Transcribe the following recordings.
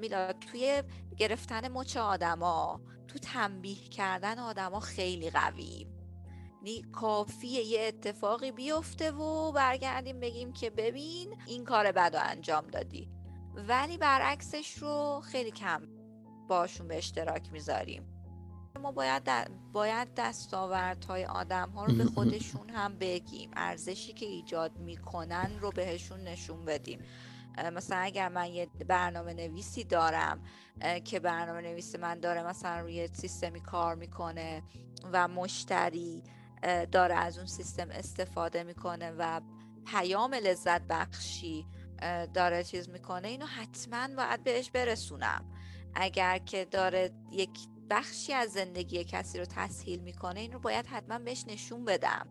میلاد توی گرفتن مچ آدما تو تنبیه کردن آدما خیلی قوی. یعنی کافیه یه اتفاقی بیفته و برگردیم بگیم که ببین این کار بد انجام دادی. ولی برعکسش رو خیلی کم باشون به اشتراک می‌ذاریم. ما باید باید دستاوردهای آدم ها رو به خودشون هم بگیم. ارزشی که ایجاد می‌کنن رو بهشون نشون بدیم. مثلا اگر من یه برنامه نویسی دارم که برنامه نویسی من داره مثلا روی سیستمی کار می‌کنه و مشتری داره از اون سیستم استفاده می‌کنه و پیام لذت بخشی داره چیز می‌کنه اینو حتما باید بهش برسونم. اگر که داره یک بخشی از زندگی کسی رو تسهیل می‌کنه این رو باید حتما بهش نشون بدم.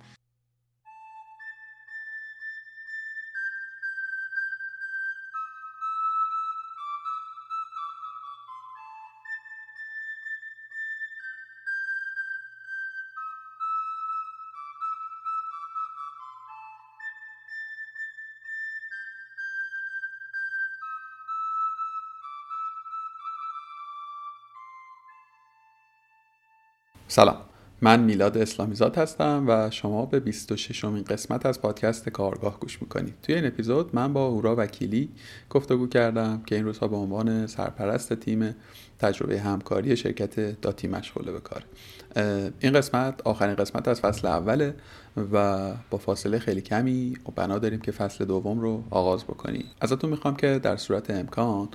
سلام. من میلاد اسلامیزاد هستم و شما به 26 امین قسمت از پادکست کارگاه گوش می‌کنید. توی این اپیزود من با هورا وکیلی گفتگو کردم که این روزها به عنوان سرپرست تیم تجربه همکاری شرکت داتی مشغوله به کار. این قسمت آخرین قسمت از فصل اوله و با فاصله خیلی کمی و بنا داریم که فصل دوم رو آغاز بکنیم. ازتون می‌خوام که در صورت امکان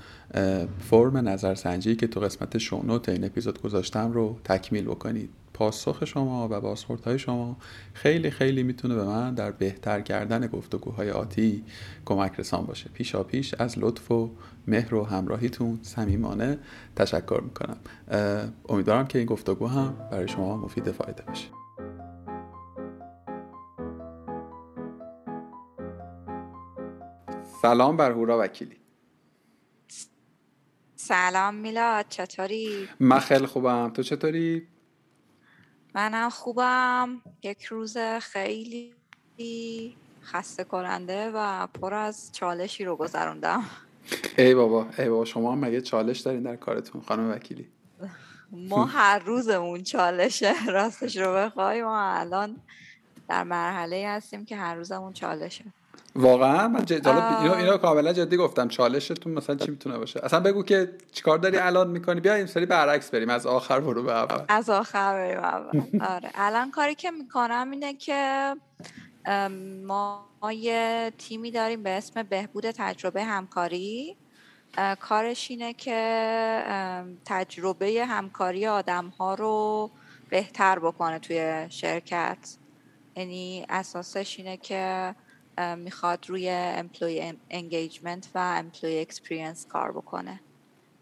فرم نظرسنجی که تو قسمت شونوت این اپیزود گذاشتم رو تکمیل بکنید. پاسخ شما و بازخوردهای شما خیلی خیلی می‌تونه به من در بهتر کردن گفتگوهای آتی کمک رسان باشه. پیشا پیش از لطف و مهر و همراهیتون صمیمانه تشکر می‌کنم. امیدوارم که این گفتگو هم برای شما مفید فایده باشه. سلام بر هورا وکیلی. سلام میلاد چطوری؟ من خیلی خوبم. تو چطوری؟ منم خوبم. یک روز خیلی خسته کننده و پر از چالشی رو گذروندم. ای بابا ای بابا شما هم مگه چالش دارین در کارتون خانم وکیلی؟ ما هر روزمون چالشه راستش رو بخوای ما الان در مرحله هستیم که هر روزمون چالشه. واقعا؟ من جد... اینو, اینو کاملا جدی گفتم. چالشتون مثلا چی می‌تونه باشه؟ اصلا بگو که چیکار داری الان می‌کنی؟ بیا این سری برعکس بریم. از آخر برو به اول. از آخر بریم اول. آره. الان کاری که می‌کنم اینه که ما یه تیمی داریم به اسم بهبود تجربه همکاری. کارش اینه که تجربه همکاری آدم ها رو بهتر بکنه توی شرکت. یعنی اساسش اینه که می‌خواد روی employee engagement و employee experience کار بکنه.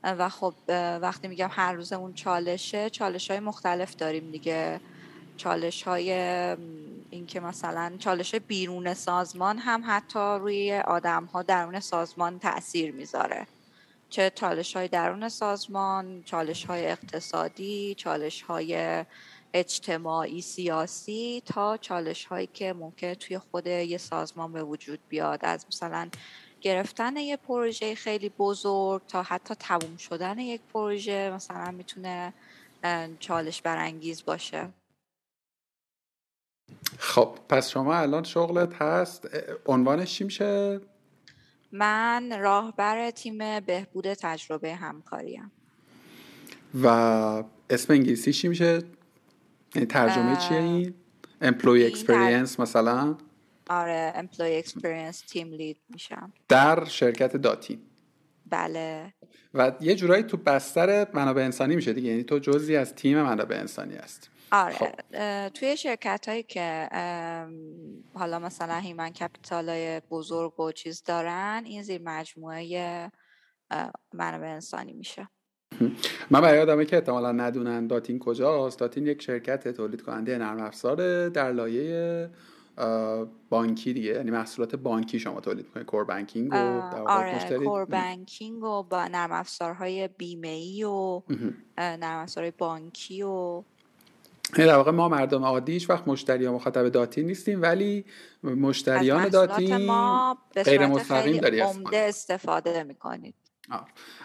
و خب وقتی میگم هر روزمون چالشه چالش های مختلف داریم دیگه. چالش های اینکه مثلا چالش بیرون سازمان هم حتی روی آدم ها درون سازمان تاثیر می‌ذاره. چه چالش های درون سازمان چالش های اقتصادی چالش های اجتماعی سیاسی تا چالش هایی که ممکن توی خود یه سازمان به وجود بیاد از مثلا گرفتن یه پروژه خیلی بزرگ تا حتی تموم شدن یک پروژه مثلا می‌تونه چالش برانگیز باشه خب پس شما الان شغلت هست عنوانش چی میشه؟ من راهبر تیم بهبود تجربه همکاریم و اسم انگلیسی چی میشه؟ یعنی ترجمه چیه این؟ employee experience مثلا؟ آره employee experience team lead میشم. در شرکت داتین. بله. و یه جورایی تو بستر منابع انسانی میشه دیگه. یعنی تو جزی از تیم منابع انسانی هست آره. خب. توی شرکت هایی که حالا مثلا human capital های بزرگ و چیز دارن این زیر مجموعه منابع انسانی میشه. من برای آدمایی که احتمالا ندونن داتین کجاست داتین یک شرکت تولید کننده نرم افزار در لایه بانکی دیگه. یعنی محصولات بانکی شما تولید می‌کنید کور بانکینگ و آره کور بانکینگ و با نرم افزارهای بیمه ای و نرم افزارهای بانکی و یعنی در واقع ما مردم عادی هیچ وقت مشتری ها مخاطب داتی نیستیم ولی مشتریان داتی ما غیر مستقیم استفاده می‌کنید.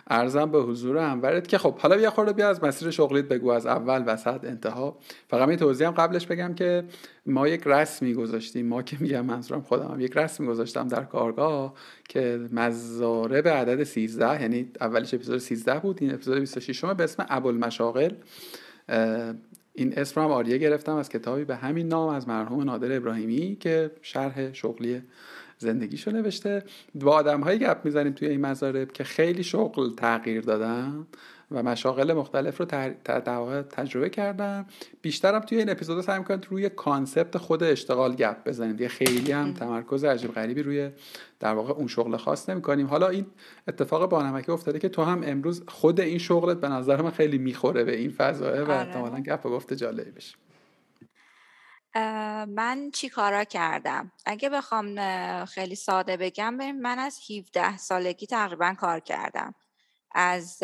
ارزم به حضور انورت که خب حالا یه خورده بیا از مسیر شغلیت بگو از اول وسط انتها. فقط می توضیح هم قبلش بگم که ما یک رسمی گذاشتیم. ما که میگم منظورم خودم یک رسمی گذاشتم در کارگاه که مزاره به عدد 13 یعنی اولش اپیزود 13 بود این اپیزود 26 به اسم ابوالمشاغل این اسم هم آریه گرفتم از کتابی به همین نام از مرحوم نادر ابراهیمی که شرح شغلی زندگیشو نوشته. با آدم هایی گپ می‌زنیم توی این مزارب که خیلی شغل تغییر دادن و مشاغل مختلف رو تجربه کردم بیشترم توی این اپیزود سعی می‌کنم روی کانسپت خود اشتغال گپ بزنیم. دیگه خیلی هم تمرکز عجیب غریبی روی در واقع اون شغل خاص نمی‌کنیم. حالا این اتفاق با نمکی افتاده که تو هم امروز خود این شغلت به نظر من خیلی می‌خوره به این فضایه و آره. احتمالا گپ گفته جالبی بشه. من چی کارا کردم؟ اگه بخوام خیلی ساده بگم من از 17 سالگی تقریبا کار کردم. از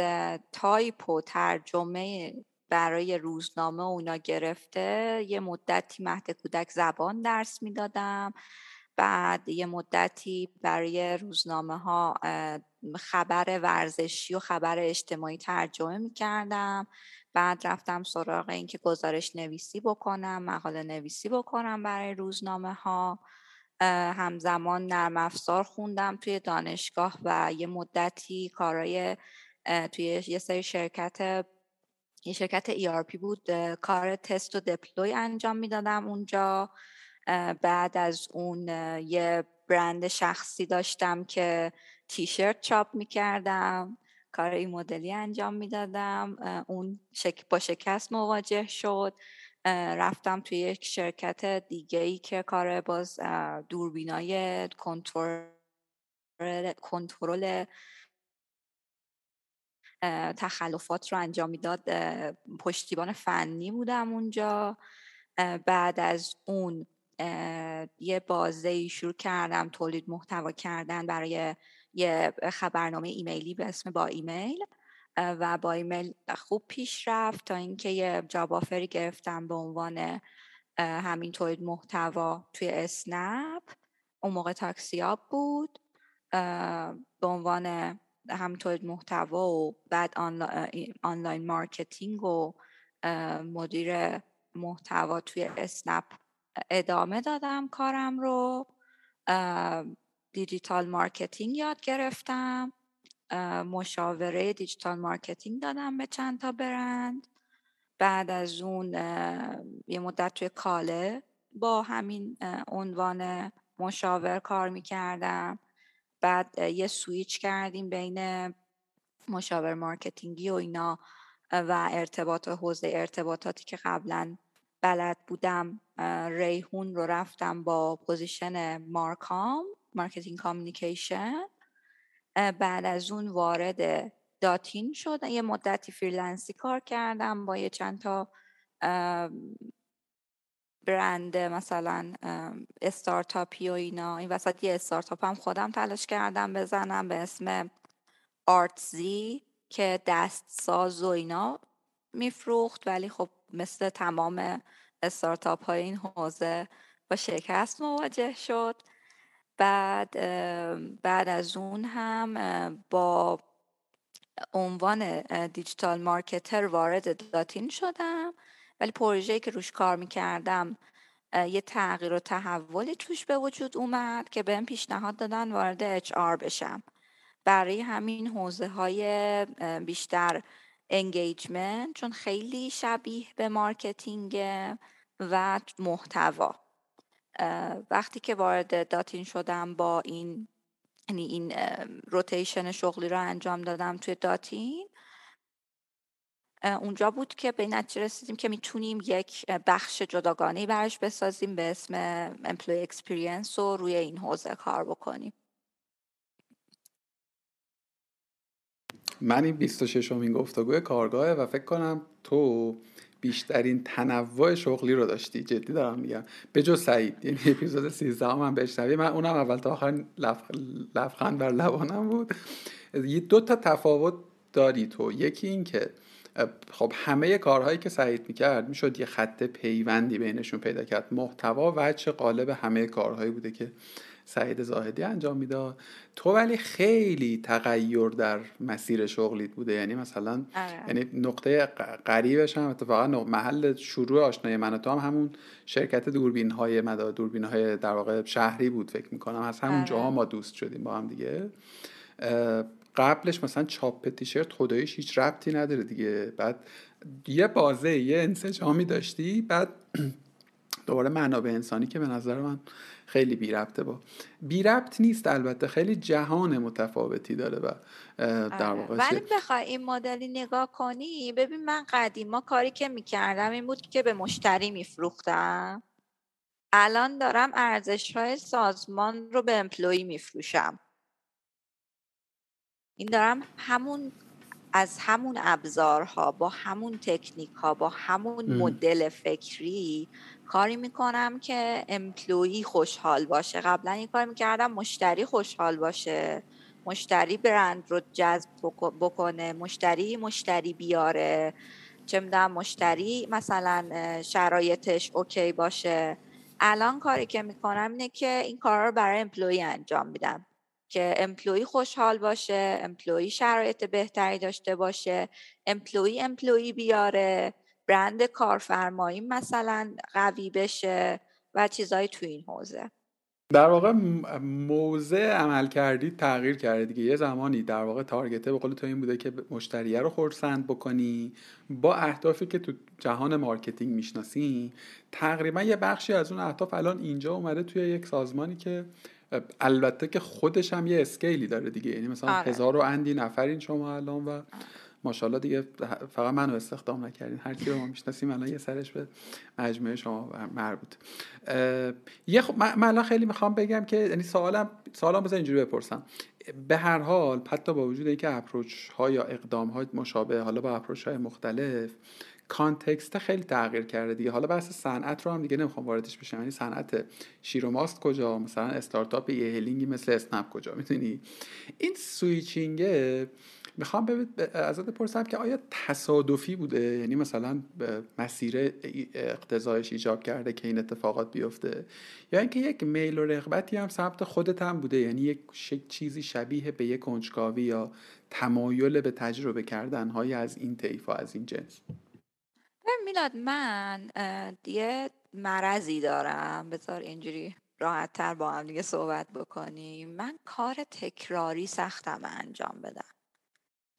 تایپ و ترجمه برای روزنامه اونا گرفته یه مدتی مهد کودک زبان درس می‌دادم. بعد یه مدتی برای روزنامه ها خبر ورزشی و خبر اجتماعی ترجمه می کردم بعد رفتم سراغ اینکه گزارش نویسی بکنم مقاله نویسی بکنم برای روزنامه ها همزمان نرم افزار خوندم توی دانشگاه و یه مدتی کارای توی یه سری شرکت یه شرکت ERP بود کار تست و دپلوی انجام می‌دادم اونجا. بعد از اون یه برند شخصی داشتم که تیشرت چاپ می‌کردم. کار این مدلی انجام می‌دادم اون شک... با شکست مواجه شد رفتم توی یک شرکت دیگه ای که کار باز دوربینای کنترل کنترل تخلفات رو انجام می‌داد پشتیبان فنی بودم اونجا. بعد از اون یه بازه شروع کردم تولید محتوا کردن برای یه خبرنامه ایمیلی به اسم با ایمیل و با ایمیل خوب پیش رفت تا اینکه یه job offer ی گرفتم به عنوان همین تولید محتوا توی اسنپ. اون موقع تاکسیاب بود به عنوان هم تولید محتوا و بعد online marketing و مدیر محتوا توی اسنپ ادامه دادم کارم رو. digital marketing یاد گرفتم مشاوره digital marketing دادم به چند تا برند. بعد از اون یه مدت توی کاله با همین عنوان مشاور کار می‌کردم. بعد یه سویچ کردیم بین مشاور marketing ی و اینا و ارتباط حوزه ارتباطاتی که قبلا بلد بودم ریحون رو رفتم با position marcom. marketing communication بعد از اون وارد داتین شد یه مدتی freelance ی کار کردم با یه چند تا برند مثلا استارتاپی و اینا. این وسط یه استارتاپ هم خودم تلاش کردم بزنم به اسم آرتزی که دست ساز و اینا میفروخت. ولی خب مثل تمام استارتاپ های این حوزه با شکست مواجه شد. بعد بعد از اون هم با عنوان دیجیتال مارکتر وارد داتین شدم. ولی پروژه‌ای که روش کار می‌کردم یه تغییر و تحولی توش به وجود اومد که بهم پیشنهاد دادن وارد اچ آر بشم. برای همین حوزه های بیشتر engagement چون خیلی شبیه به marketing و محتوا. وقتی که وارد داتین شدم با این یعنی این rotation شغلی رو انجام دادم توی داتین اونجا بود که به نتیجه رسیدیم که می‌تونیم یک بخش جداگانه براش بسازیم به اسم employee experience و روی این حوزه کار بکنیم. من این 26 امین گفتگوی کارگاهه و فکر کنم تو بیشترین تنوع شغلی رو داشتی. جدی دارم میگم. به جز سعید. یعنی اپیزود 13 هم, بشنوی من اونم اول تا آخر لف... لبخند بر لبانم بود. یه دو تا تفاوت داری تو. یکی این که خب همه کارهایی که سعید می‌کرد می‌شد یه خط پیوندی بینشون پیدا کرد. محتوا وجه غالب همه کارهایی بوده که سعید زاهدی انجام می‌داد. تو ولی خیلی تغییر در مسیر شغلیت بوده. یعنی مثلا آره. یعنی نقطه قریبش هم اتفاقا محل شروع آشنایی من و تو هم همون شرکت دوربین های مدار دوربین های در واقع شهری بود فکر می‌کنم. از همون آره. جاها ما دوست شدیم با هم دیگه. قبلش مثلا چاپ تیشرت خدایش هیچ ربطی نداره دیگه. بعد یه بازه یه انسجامی داشتی. بعد دوباره منابع انسانی که به نظر من خیلی بی ربطه با. بی ربط نیست البته خیلی جهان متفاوتی داره و در آره. واقع ولی بخوای این مدلی نگاه کنی ببین من قدیما کاری که می‌کردم این بود که به مشتری میفروختم. الان دارم ارزش های سازمان رو به امپلوی میفروشم. این دارم همون از همون ابزارها با همون تکنیک ها با همون مدل فکری کاری می‌کنم که employee خوشحال باشه. قبلا این کار می‌کردم مشتری خوشحال باشه. مشتری برند رو جذب بکنه. مشتری مشتری بیاره. چه می‌دونم مشتری مثلا شرایطش okay باشه. الان کاری که می‌کنم اینه که این کار رو برای employee انجام میدم. که employee خوشحال باشه employee شرایط بهتری داشته باشه employee employee بیاره. برند کارفرمایی مثلا قوی بشه و چیزهای تو این حوزه. در واقع موضع عملکردی تغییر کرده دیگه. یه زمانی در واقع target ه به قول تو این بوده که مشتریه رو خرسند بکنی. با اهدافی که تو جهان marketing می‌شناسی تقریبا یه بخشی از اون اهداف الان اینجا اومده توی یک سازمانی که البته که خودش هم یه scale ی داره دیگه. یعنی مثلا آره. هزار و اندی نفرین شما الان و ماشاءالله دیگه فقط منو استخدام نکردین. هر کی رو ما می‌شناسیم الان یه سرش به مجموعه شما مربوط. یه خب من الان خیلی می‌خوام بگم که یعنی سوالم سوالم بذار اینجوری بپرسم. به هر حال حتی با وجود اینکه approach ها یا اقدام های مشابه حالا با approach های مختلف context خیلی تغییر کرده دیگه. حالا بحث صنعت رو هم دیگه نمی‌خوام واردش بشم. یعنی صنعت شیر و ماست کجا؟ مثلا استارتاپ یه hailing ی مثل اسنپ کجا؟ می‌دونی؟ این سویچینگه می‌خوام ازت بپرسم که آیا تصادفی بوده؟ یعنی مثلا مسیر اقتضایش ایجاب کرده که این اتفاقات بیفته؟ یا اینکه یک میل و رغبتی هم سمت خودت هم بوده؟ یعنی یک چیزی شبیه به یک کنجکاوی یا تمایل به تجربه کردن های از این طیف از این جنس؟ میلاد من یه مرضی دارم. بذار اینجوری راحت تر با هم دیگه صحبت بکنیم. من کار تکراری سختم انجام بدم.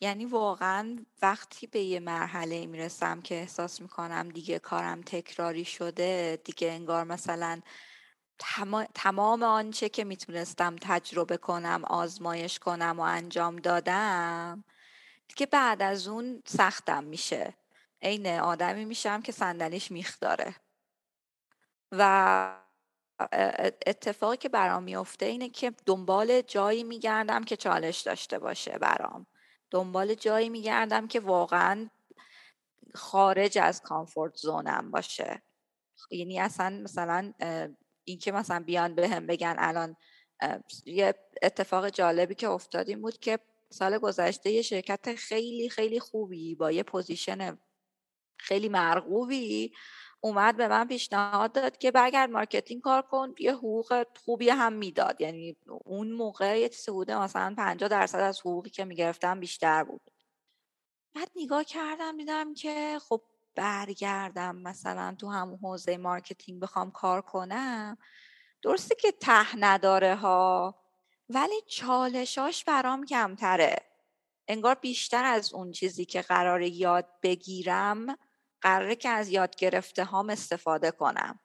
یعنی واقعا وقتی به یه مرحله می‌رسم که احساس می‌کنم دیگه کارم تکراری شده دیگه انگار مثلا تمام آنچه که می‌تونستم تجربه کنم آزمایش کنم و انجام دادم دیگه بعد از اون سختم میشه. عین آدمی میشم که صندلیش میخ داره. و اتفاقی که برام میفته اینه که دنبال جایی میگردم که چالش داشته باشه برام. دنبال جایی میگردم که واقعا خارج از comfort zone م باشه. یعنی اصلا مثلا اینکه مثلا بیان به هم بگن الان یه اتفاق جالبی که افتاد بود که سال گذشته یه شرکت خیلی خیلی خوبی با یه position خیلی مرغوبی اومد به من پیشنهاد داد که برگرد marketing کار کن یه حقوق خوبی هم می‌داد. یعنی اون موقع یه چیزی بوده مثلا 50 درصد از حقوقی که می‌گرفتم بیشتر بود. بعد نگاه کردم دیدم که خب برگردم مثلا تو همون حوزه marketing بخوام کار کنم. درسته که ته نداره ها ولی چالشاش برام کمتره. انگار بیشتر از اون چیزی که قرار یاد بگیرم قراره که از یاد گرفته هام استفاده کنم.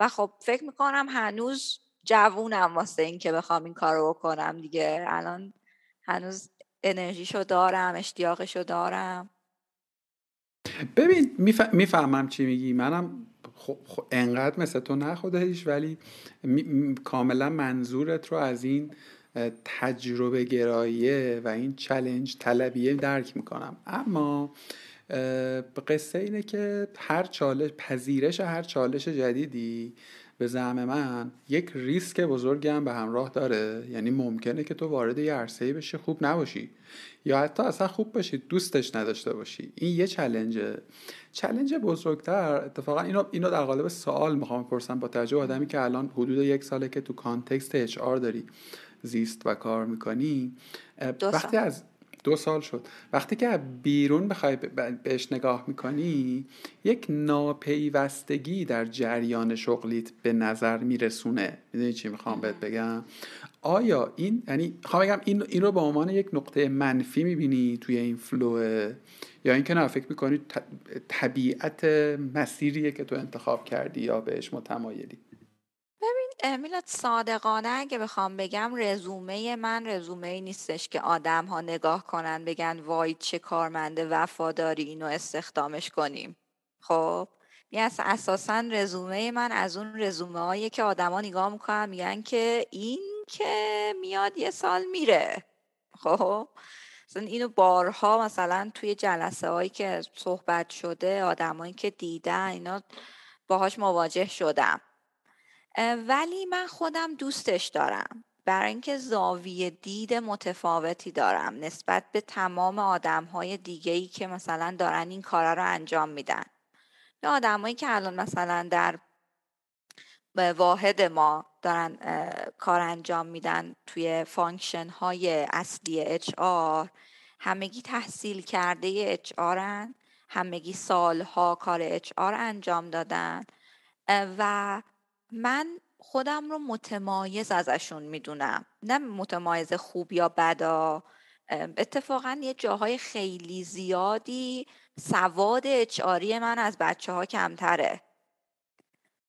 و خب فکر می‌کنم هنوز جوونم واسه این که بخوام این کار رو بکنم دیگه. الان هنوز انرژیشو دارم اشتیاقشو دارم. ببین می‌فهمم چی میگی. منم خب, انقدر مثل تو نه خودش ولی کاملا منظورت رو از این تجربه گراییه و این چلنج طلبیه درک می‌کنم. اما قصه اینه که هر چالش پذیرش هر چالش جدیدی به زعم من یک ریسک بزرگی هم به همراه داره. یعنی ممکنه که تو وارد یه عرصه بشی خوب نباشی. یا حتی اصلا خوب باشی دوستش نداشته باشی. این یه challenge ه. challenge بزرگتر اتفاقا اینو اینو در قالب سوال می‌خوام بپرسم با توجه آدمی که الان حدود یک ساله که تو context HR داری زیست و کار می‌کنی. وقتی از دو سال شد. وقتی که بیرون بخوای بهش نگاه می‌کنی یک ناپیوستگی در جریان شغلیت به نظر میرسونه. می‌دونی چی می‌خوام بهت بگم؟ آیا این یعنی می‌خوام بگم این این رو به عنوان یک نقطه منفی می‌بینی توی این فلوه یا اینکه نه فکر می‌کنی طبیعت مسیریه که تو انتخاب کردی یا بهش متمایلی؟ میلاد صادقانه اگه بخوام بگم رزومه من رزومه ای نیستش که آدم ها نگاه کنن بگن وای چه کارمند وفاداری اینو استخدامش کنیم. خب یعنی اساسا رزومه من از اون رزومه هایی که آدما نگاه می‌کنن میگن که این که میاد یه سال میره. خب مثلا اینو بارها مثلا توی جلسه هایی که صحبت شده آدمایی که دیدن اینا باهاش مواجه شدم. ولی من خودم دوستش دارم. برای اینکه زاویه دید متفاوتی دارم نسبت به تمام آدم های دیگه ای که مثلا دارن این کارا رو انجام میدن. به آدمایی که الان مثلا در واحد ما دارن کار انجام میدن توی function های اصلی HR همگی تحصیل کرده HR ن همگی سالها کار HR انجام دادن. و من خودم رو متمایز ازشون می‌دونم. نه متمایز خوب یا بدا اتفاقا یه جاهای خیلی زیادی سواد HR ی من از بچه ها کمتره.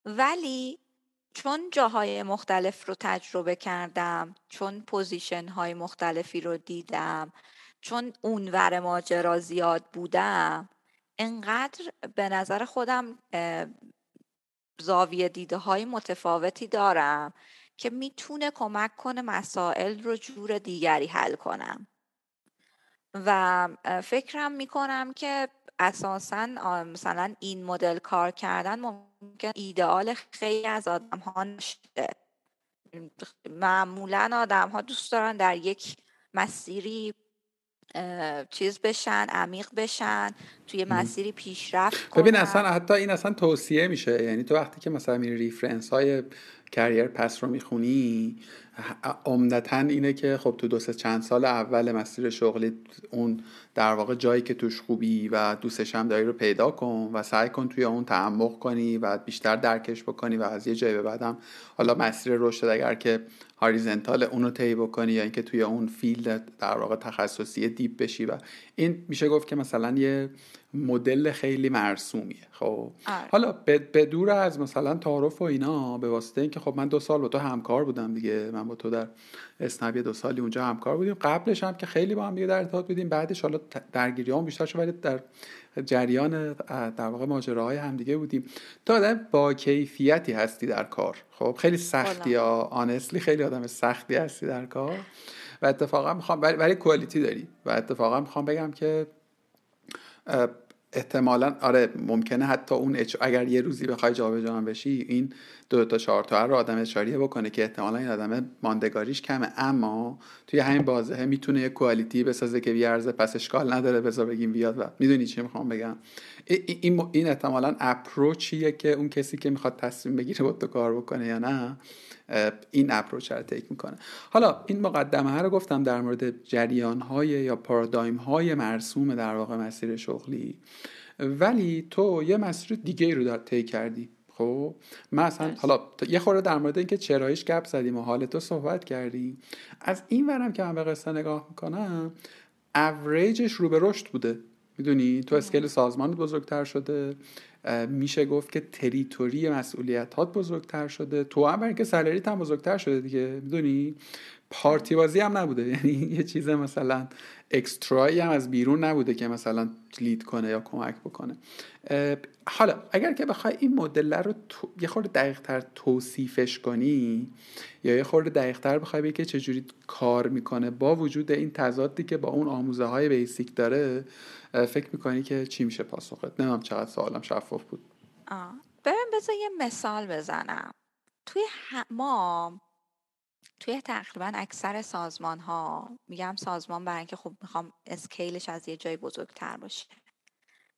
ولی چون جاهای مختلف رو تجربه کردم چون position های مختلفی رو دیدم چون اونور ماجرا زیاد بودم انقدر به نظر خودم زاویه دیده های متفاوتی دارم که می‌تونه کمک کنه مسائل رو جور دیگری حل کنم. و فکرم می‌کنم که اساسا مثلا این مدل کار کردن ممکن ایدئال خیلی از آدم ها نشده معمولا آدم ها دوست دارن در یک مسیری چیز بشن عمیق بشن توی مسیری پیشرفت کنن ببین اصلا حتی این اصلا توصیه میشه. یعنی تو وقتی که مثلا میری ریفرنس های کریر پس رو می‌خونی عمدتا اینه که خب تو دو سه چند سال اول مسیر شغلی اون در واقع جایی که توش خوبی و دوستش هم داری رو پیدا کن و سعی کن توی اون تعمق کنی و بیشتر درکش بکنی و از یه جایی به بعدم حالا مسیر رشد اگر که horizontal اونو طی بکنی یا اینکه توی اون field در واقع تخصصی deep بشی و این میشه گفت که مثلا یه مدل خیلی مرسومیه خب آره. حالا به دور از مثلا تعارف و اینا به واسطه اینکه خب من دو سال با تو همکار بودم دیگه من با تو در اسنپ دو سالی اونجا همکار بودیم. قبلش هم که خیلی با هم دیگه در ارتباط بودیم. بعدش حالا درگیری هم بیشتر شد ولی در جریان در واقع ماجراهای همدیگه بودیم. تو آدم با کیفیتی هستی در کار. خب خیلی سختی یا آنستلی خیلی آدم سختی هستی در کار. و اتفاقا می‌خوام ولی کوالیتی داری. و اتفاقا می‌خوام بگم که احتمالا آره ممکنه حتی اون اچ... اگر یه روزی بخوای جابجا بشی این دو تا چهار تا رو آدم اشاریه بکنه که احتمالا این آدم ماندگاریش کمه. اما توی همین بازه می‌تونه یه کوالیتی بسازه که بیارزه پس اشکال نداره بذار بگیم بیاد و می‌دونی چی می‌خوام بگم؟ این این احتمالا اپروچیه که اون کسی که می‌خواد تصمیم بگیره با تو کار بکنه یا نه. این اپروچ رو تیک می‌کنه. حالا این مقدمه رو گفتم در مورد جریان های یا پارادایم های مرسوم در واقع مسیر شغلی. ولی تو یه مسیر دیگه رو در طی کردی. خب؟ مثلا حالا یه خورده در مورد اینکه چرایش گپ زدیم و حال تو صحبت کردیم از این ورم که من به قصه نگاه می‌کنم اوریجش رو به رشد بوده. می‌دونی؟ تو scale سازمان بزرگتر شده. میشه گفت که territory مسئولیت هات بزرگتر شده. تو هم برای که salary ت هم بزرگتر شده دیگه می‌دونی؟ پارتی بازی هم نبوده. یعنی یه چیز مثلا extra یی هم از بیرون نبوده که مثلا lead کنه یا کمک بکنه. حالا اگر که بخوای این مدل رو یه خورده دقیق تر توصیفش کنی یا یه خورده دقیق تر بخوای بگی که چجوری کار می‌کنه با وجود این تضادی که با اون آموزه های بیسیک داره فکر می‌کنی که چی میشه پاسخت؟ نمیم چقدر سوالم شفاف بود. برم بذار یه مثال بزنم. توی ما توی تقریبا اکثر سازمان ها میگم سازمان برای اینکه خب می‌خوام اسکیلش از یه جای بزرگتر باشه.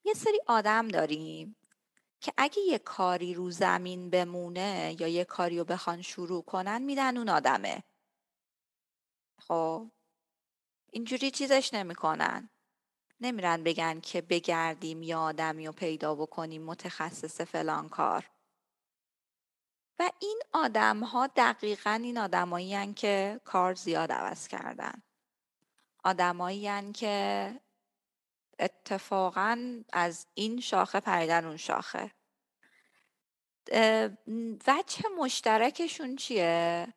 یه سری آدم داریم که اگه یه کاری رو زمین بمونه یا یه کاری رو بخوان شروع کنن میدن اون آدمه. خب اینجوری چیزش نمی‌کنن. نمیرن بگن که بگردیم یا آدمی رو پیدا بکنیم متخصص فلان کار. و این آدم ها دقیقا این آدمایی که کار زیاد عوض کردن. آدمایی که اتفاقا از این شاخه پریدن اون شاخه. وجه مشترکشون چیه؟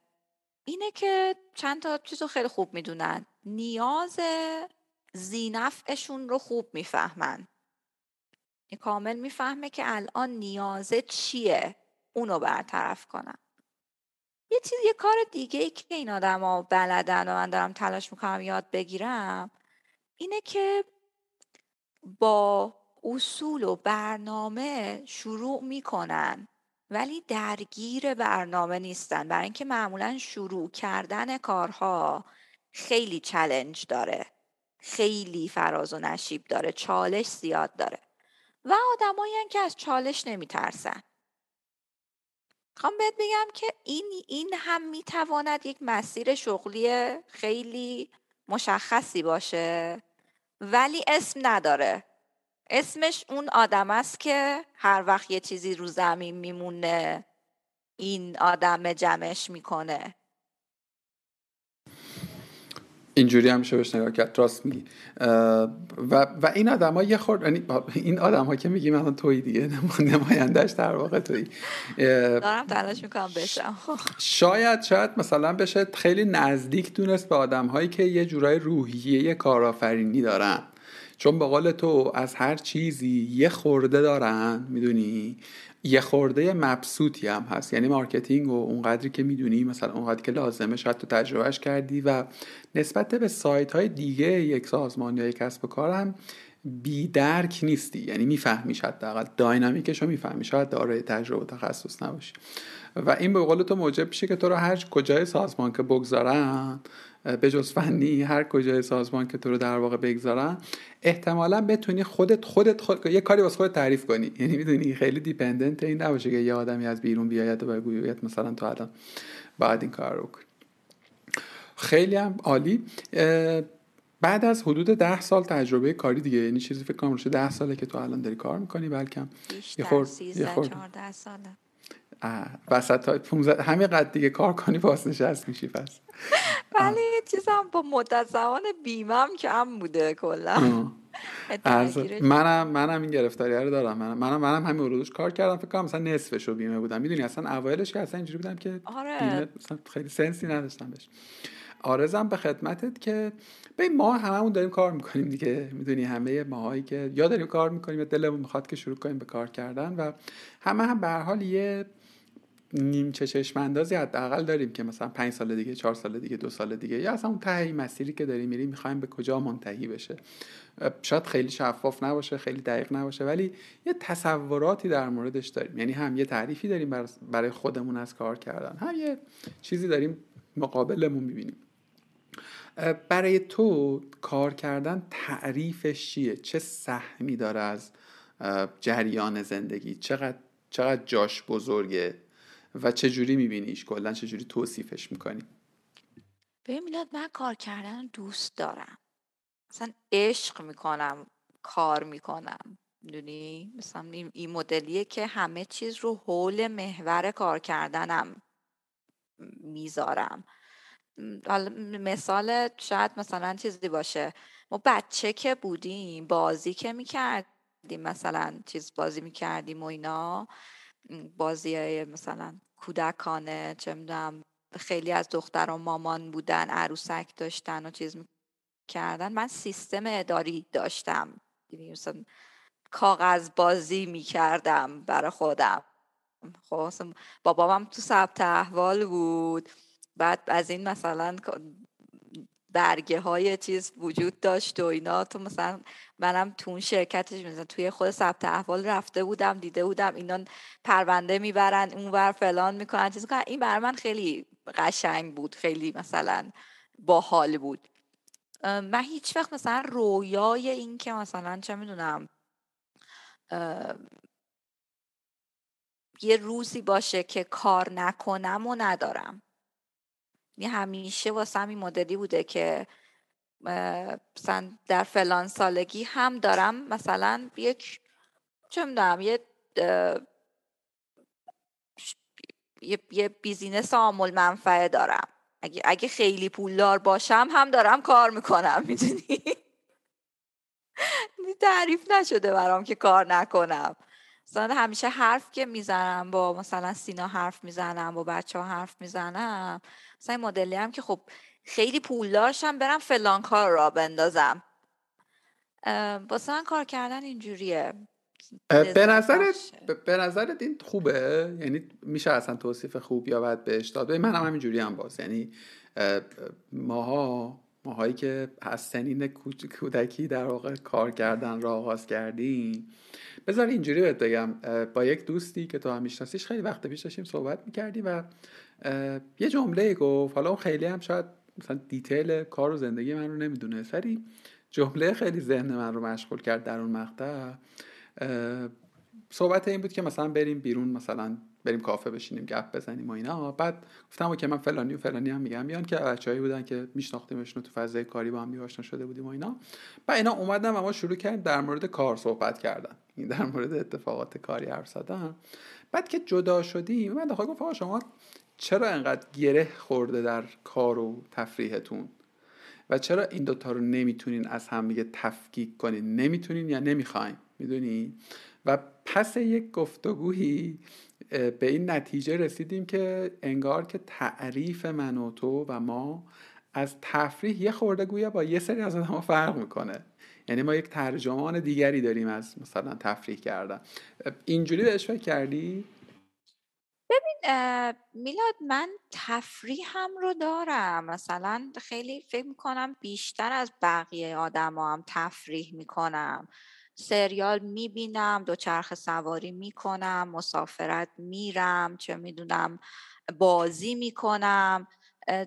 اینه که چند تا چیز رو خیلی خوب می‌دونن. نیاز زینفعشون رو خوب می‌فهمن. کامل می‌فهمه که الان نیازه چیه اونو برطرف کنم یه چیز یه کار دیگه ای که این آدم ها بلدن و من دارم تلاش می‌کنم یاد بگیرم اینه که با اصول و برنامه شروع می‌کنن ولی درگیر برنامه نیستن. برای اینکه معمولا شروع کردن کارها خیلی چلنج داره. خیلی فراز و نشیب داره چالش زیاد داره. و آدمایی که از چالش نمیترسن. خوام بهت بگم که این این هم می‌تواند یک مسیر شغلی خیلی مشخصی باشه ولی اسم نداره. اسمش اون آدم است که هر وقت یه چیزی رو زمین میمونه این آدم جمعش می‌کنه. اینجوری هم میشه بهش نگاه کرد. راست میگی. و, و این آدم ها یه خورد یعنی این آدم ها که میگیم الان توی دیگه. نمایندهش در واقع توی دارم تلاش می‌کنم بشم. شاید شاید مثلا بشه خیلی نزدیک دونست به آدم هایی که یه جورای روحیه کارآفرینی دارن. چون به قول تو از هر چیزی یه خورده دارن می‌دونی؟ یه خورده مبسوطی هم هست. یعنی marketing و اونقدری که می‌دونی مثلا اونقدری که لازمه شاید تو تجربهش کردی و نسبت به side های دیگه یک سازمان یا یک کسب و بی درک نیستی. یعنی می‌فهمی حداقل dynamic ش رو می‌فهمی. شاید دارای تجربه و تخصص نباشی. و این به قول تو موجب میشه که تو رو هر کجای سازمان که بگذارن به جز فنی هر کجای سازمان که تو رو در واقع بگذارن احتمالا بتونی خودت خودت خود... یه کاری واسه خودت تعریف کنی. یعنی می‌دونی خیلی دیپندنت این نباشه که یه آدمی از بیرون بیاید و بگوید مثلا تو الان بعد این کار رو کنی خیلی هم عالی. بعد از حدود ده سال تجربه کاری دیگه یعنی چیزی فکر کنم ده ساله که تو الان داری کار می‌کنی بلکه یه خورد یه خورد. ساله. وسط های همین قد دیگه کار کنی نشست میشی پس. ولی چیزم با مدت زمان بیمم کم بوده کلا. منم منم این گرفتاری رو دارم. منم منم, منم همین روش کار کردم. فکر کنم مثلا نصفشو بیمه بودم. می‌دونی اصلا اوایلش که اصلا اینجوری بودم که آره. بیمه خیلی سنسی نداشتم بهش. آرزم به خدمتت که به ما هممون داریم کار می‌کنیم دیگه. می‌دونی همه ماهایی که یا داریم کار می‌کنیم یا دلمون می‌خواد که شروع کنیم به کار کردن و همه هم به حال یه نیمچه چشم اندازی حداقل داریم که مثلا پنج سال دیگه چهار سال دیگه دو سال دیگه یا اصلا اون ته مسیری که داریم میریم می‌خوایم به کجا منتهی بشه. شاید خیلی شفاف نباشه خیلی دقیق نباشه ولی یه تصوراتی در موردش داریم. یعنی هم یه تعریفی داریم برای خودمون از کار کردن هم یه چیزی داریم مقابلمون می‌بینیم. برای تو کار کردن تعریفش چیه؟ چه سهمی داره از جریان زندگی؟ چقدر چقدر جاش بزرگه؟ و چه جوری میبینیش؟ کلا چه جوری توصیفش می‌کنی؟ به میلاد من کار کردن دوست دارم. مثلا عشق می‌کنم کار می‌کنم. می‌دونی؟ مثلا این مدلیه که همه چیز رو حول محور کار کردنم می‌ذارم. حالا مثال شاید مثلا چیزی باشه. ما بچه که بودیم بازی که می‌کردیم مثلا چیز بازی می‌کردیم و اینا بازی مثلا کودکانه چه می‌دونم خیلی از دختر و مامان بودن عروسک داشتن و چیز کردن من سیستم اداری داشتم. یعنی مثلا کاغذ بازی می‌کردم برای خودم. خب بابام تو ثبت احوال بود. بعد از این مثلا برگه های چیز وجود داشت و اینا. تو مثلا منم تو اون شرکتش مثلا توی خود ثبت احوال رفته بودم دیده بودم اینا پرونده می‌برن اونور فلان می‌کنن چیز کنن این برای من خیلی قشنگ بود خیلی مثلا باحال بود. من هیچ وقت مثلا رویای این که مثلا چه می‌دونم یه روزی باشه که کار نکنم و ندارم. همیشه واسه این مدلی بوده که مثلا در فلان سالگی هم دارم مثلا یک چه می‌دونم یه یه, یه بیزینس عامل منفعه دارم. اگه, اگه خیلی پولدار باشم هم دارم کار می‌کنم می‌دونی؟ تعریف نشده برام که کار نکنم. مثلا همیشه حرف که می‌زنم با مثلا سینا حرف می‌زنم با بچه ها حرف می‌زنم مثلا این مدلی هم که خب خیلی پولدارشم برم فلان کار را بندازم. واسه من کار کردن اینجوریه. به نظرت به نظرت این خوبه؟ یعنی میشه اصلا توصیف خوب یا بد بهش داد؟ من هم همینجوری هم باز. یعنی ماها ماهایی که از سنین کودکی در واقع کار کردن را آغاز کردیم بذار اینجوری بهت بگم با یک دوستی که تو هم میشناسیش خیلی وقت پیش داشتیم صحبت می‌کردیم و یه جمله گفت حالا اون خیلی هم شاید مثلا دیتیل کار و زندگی من رو نمی‌دونه ولی جمله خیلی ذهن من رو مشغول کرد در اون مقطع. صحبت این بود که مثلا بریم بیرون مثلا بریم کافه بشینیم گپ بزنیم و اینا. بعد گفتم که من فلانی و فلانی هم میگم. میان که بچه‌ای بودن که میشناختیمشون تو فضای کاری با هم آشنا شده بودیم و اینا. و اینا اومدن و ما شروع کردیم در مورد کار صحبت کردن. در مورد اتفاقات کاری حرف زدن. بعد که جدا شدیم من داخل گفت شما چرا انقدر گره خورده در کار و تفریحتون؟ و چرا این دوتا رو نمی‌تونین از هم دیگه تفکیک کنین؟ نمی‌تونین یا نمی‌خواین؟ می‌دونی؟ و پس یک گفتگویی به این نتیجه رسیدیم که انگار که تعریف من و تو و ما از تفریح یه خورده گویا با یه سری از آدم فرق می‌کنه. یعنی ما یک ترجمان دیگری داریم از مثلا تفریح کردن. اینجوری بهش فکر کردی؟ ببین میلاد من تفریحم رو دارم. مثلا خیلی فکر می‌کنم بیشتر از بقیه آدم هم تفریح می‌کنم. سریال می‌بینم دوچرخه سواری می‌کنم مسافرت میرم چه می‌دونم بازی می‌کنم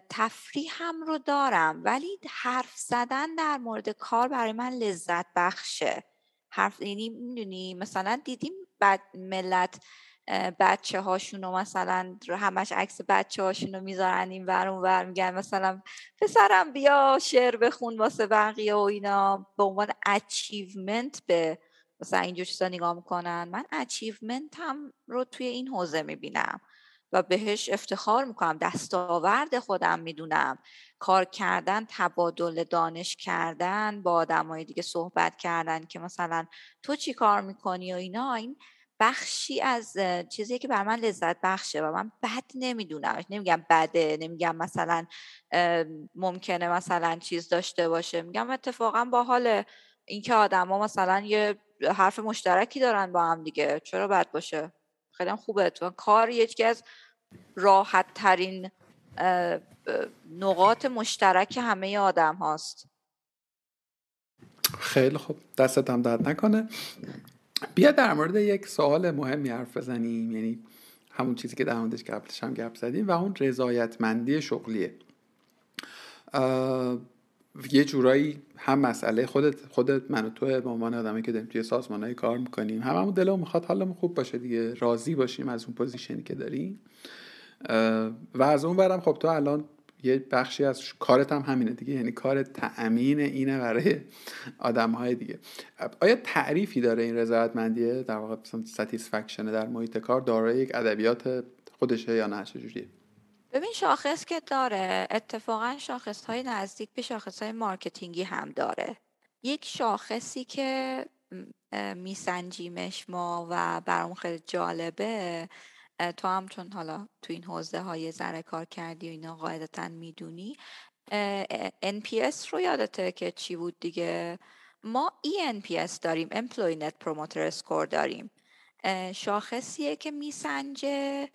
تفریحم رو دارم. ولی حرف زدن در مورد کار برای من لذت بخشه. حرف یعنی می‌دونی مثلا دیدیم بعد ملت بچه هاشون رو مثلا همش عکس بچه هاشون رو می‌ذارن این ور اون ور میگن. مثلا پسرم بیا شعر بخون واسه بقیه و اینا. به عنوان achievement به مثلا اینجور چیزا نگاه می‌کنن. من achievement هم رو توی این حوزه می‌بینم و بهش افتخار می‌کنم. دستاورد خودم می‌دونم. کار کردن تبادل دانش کردن با آدمای دیگه صحبت کردن که مثلا تو چی کار می‌کنی و اینا. این بخشی از چیزی که بر من لذت بخشه و من بد نمی‌دونم. نمیگم بده نمیگم مثلا ممکنه مثلا چیز داشته باشه. میگم اتفاقا با حال اینکه آدما مثلا یه حرف مشترکی دارن با هم دیگه. چرا بد باشه؟ خیلی خوبه. تو کار یکی از راحت ترین نقاط مشترک همه آدم هاست. خیلی خوب. دستت هم درد نکنه. بیا در مورد یک سوال مهمی حرف بزنیم یعنی همون چیزی که در موردش قبلش هم گپ زدیم و اون رضایتمندی شغلیه. یه جورایی هم مسئله خودت خودت من و تو به عنوان آدمی که داریم توی سازمانهایی کار می‌کنیم هممون دلمون می‌خواد حالمون خوب باشه دیگه راضی باشیم از اون پوزیشنی که داریم. و از اون برم خب تو الان یه بخشی از کارت هم همینه دیگه. یعنی کار تأمین اینه برای آدم های دیگه. آیا تعریفی داره این رضایتمندیه در واقع satisfaction در محیط کار دارای یک ادبیات خودشه یا نه؟ چجوریه ببین شاخص که داره اتفاقا شاخص های نزدیک به شاخص های marketing ی هم داره. یک شاخصی که میسنجیمش ما و برام خیلی جالبه تو هم چون حالا تو این حوزه های ذره کار کردی و اینا قاعدتا می‌دونی NPS رو یادته که چی بود دیگه؟ ما ENPS داریم Employee Net Promoter Score داریم. شاخصیه که میسنجه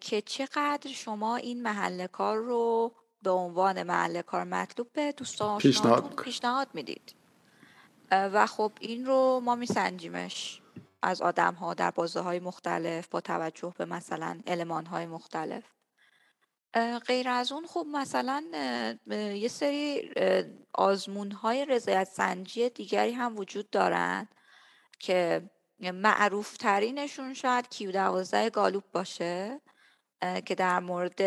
که چقدر شما این محل کار رو به عنوان محل کار مطلوب به دوستان پیشنهاد, پیشنهاد می‌دید. و خب این رو ما میسنجیمش. از آدم ها در بازه های مختلف با توجه به مثلا علمان های مختلف غیر از اون خب مثلا یه سری آزمون های رضایت سنجی دیگری هم وجود دارند که معروف ترینشون شاید کیو دوازده گالوب باشه که در مورد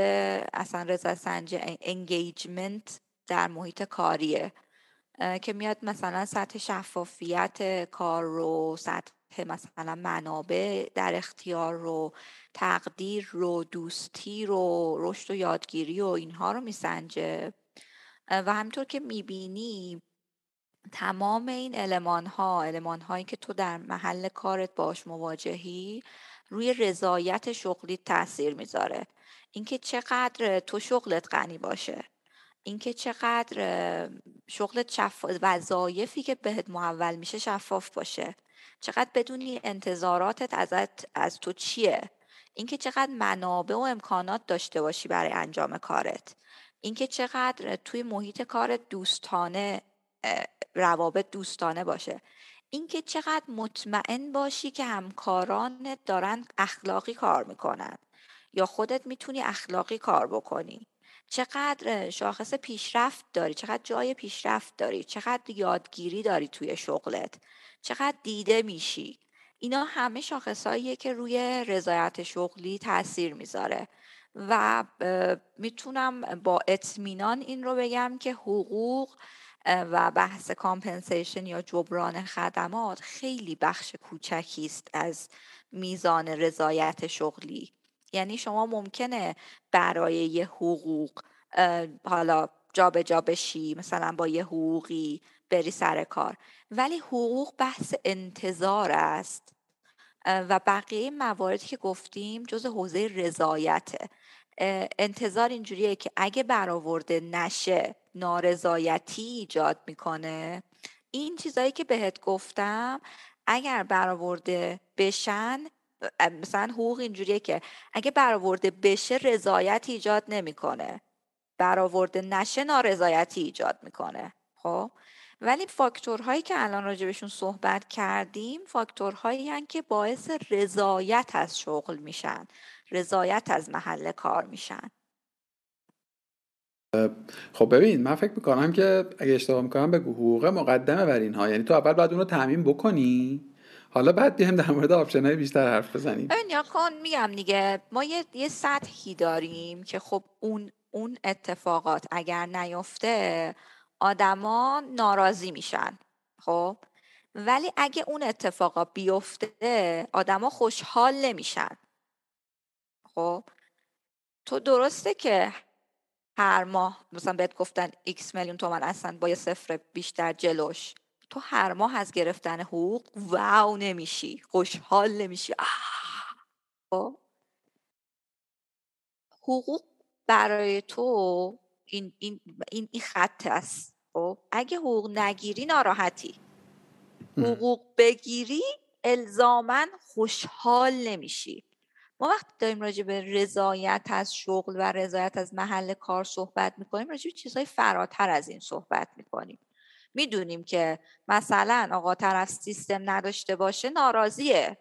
اصلا رضایت سنجی انگیجمنت در محیط کاریه. که میاد مثلا سطح شفافیت کار رو سطح مثلا منابع در اختیار رو تقدیر رو دوستی رو رشد و یادگیری و اینها رو میسنجه. و همینطور که می‌بینی تمام این علمان ها علمان هایی که تو در محل کارت باش مواجهی روی رضایت شغلی تاثیر می‌ذاره. اینکه چقدر تو شغلت غنی باشه. اینکه چقدر شغلت شفاف وظایفی که بهت محول میشه شفاف باشه. چقدر بدونی انتظاراتت ازت از تو چیه؟ اینکه چقدر منابع و امکانات داشته باشی برای انجام کارت. اینکه چقدر توی محیط کارت دوستانه روابط دوستانه باشه. اینکه چقدر مطمئن باشی که همکارانت دارن اخلاقی کار می‌کنن یا خودت می‌تونی اخلاقی کار بکنی. چقدر شاخص پیشرفت داری؟ چقدر جای پیشرفت داری؟ چقدر یادگیری داری توی شغلت؟ چقدر دیده میشی؟ اینا همه شاخصهاییه که روی رضایت شغلی تاثیر می‌ذاره. و می‌تونم با اطمینان این رو بگم که حقوق و بحث compensation یا جبران خدمات خیلی بخش کوچکی است از میزان رضایت شغلی. یعنی شما ممکنه برای یه حقوق حالا جابجا جا بشی مثلا با یه حقوقی بری سر کار. ولی حقوق بحث انتظار است. و بقیه مواردی که گفتیم جز حوزه رضایته انتظار اینجوریه که اگه برآورده نشه نارضایتی ایجاد می‌کنه. این چیزایی که بهت گفتم اگر برآورده بشن مثلا حقوق اینجوریه که اگه برآورده بشه رضایت ایجاد نمی‌کنه. برآورده نشه نارضایتی ایجاد می‌کنه. خب؟ ولی فاکتورهایی که الان راجبشون صحبت کردیم فاکتورهایی هن که باعث رضایت از شغل میشن. رضایت از محل کار میشن. خب ببین من فکر می‌کنم که اگه اشتباه می‌کنم به حقوق مقدمه بر اینها. یعنی تو اول باید اون رو تعمین بکنی؟ حالا بعد بیایم در مورد آپشن های بیشتر حرف بزنیم. ببین یا کن میگم دیگه ما یه, یه سطحی داریم که خب اون اون اتفاقات اگر نیفته آدما ناراضی میشن خب؟ ولی اگه اون اتفاقا بیفته آدما خوشحال نمیشن خب؟ تو درسته که هر ماه مثلا بهت گفتن x میلیون تومن اصلا با یه صفر بیشتر جلوش. تو هر ماه از گرفتن حقوق واو نمیشی خوشحال نمیشی. خب؟ حقوق برای تو این, این, این, این خط است. خب؟ اگه حقوق نگیری ناراحتی. حقوق بگیری الزامن خوشحال نمیشی. ما وقتی داریم راجع به رضایت از شغل و رضایت از محل کار صحبت می‌کنیم راجع به چیزهای فراتر از این صحبت می‌کنیم. می‌دونیم که مثلا آقا طرف سیستم نداشته باشه ناراضیه.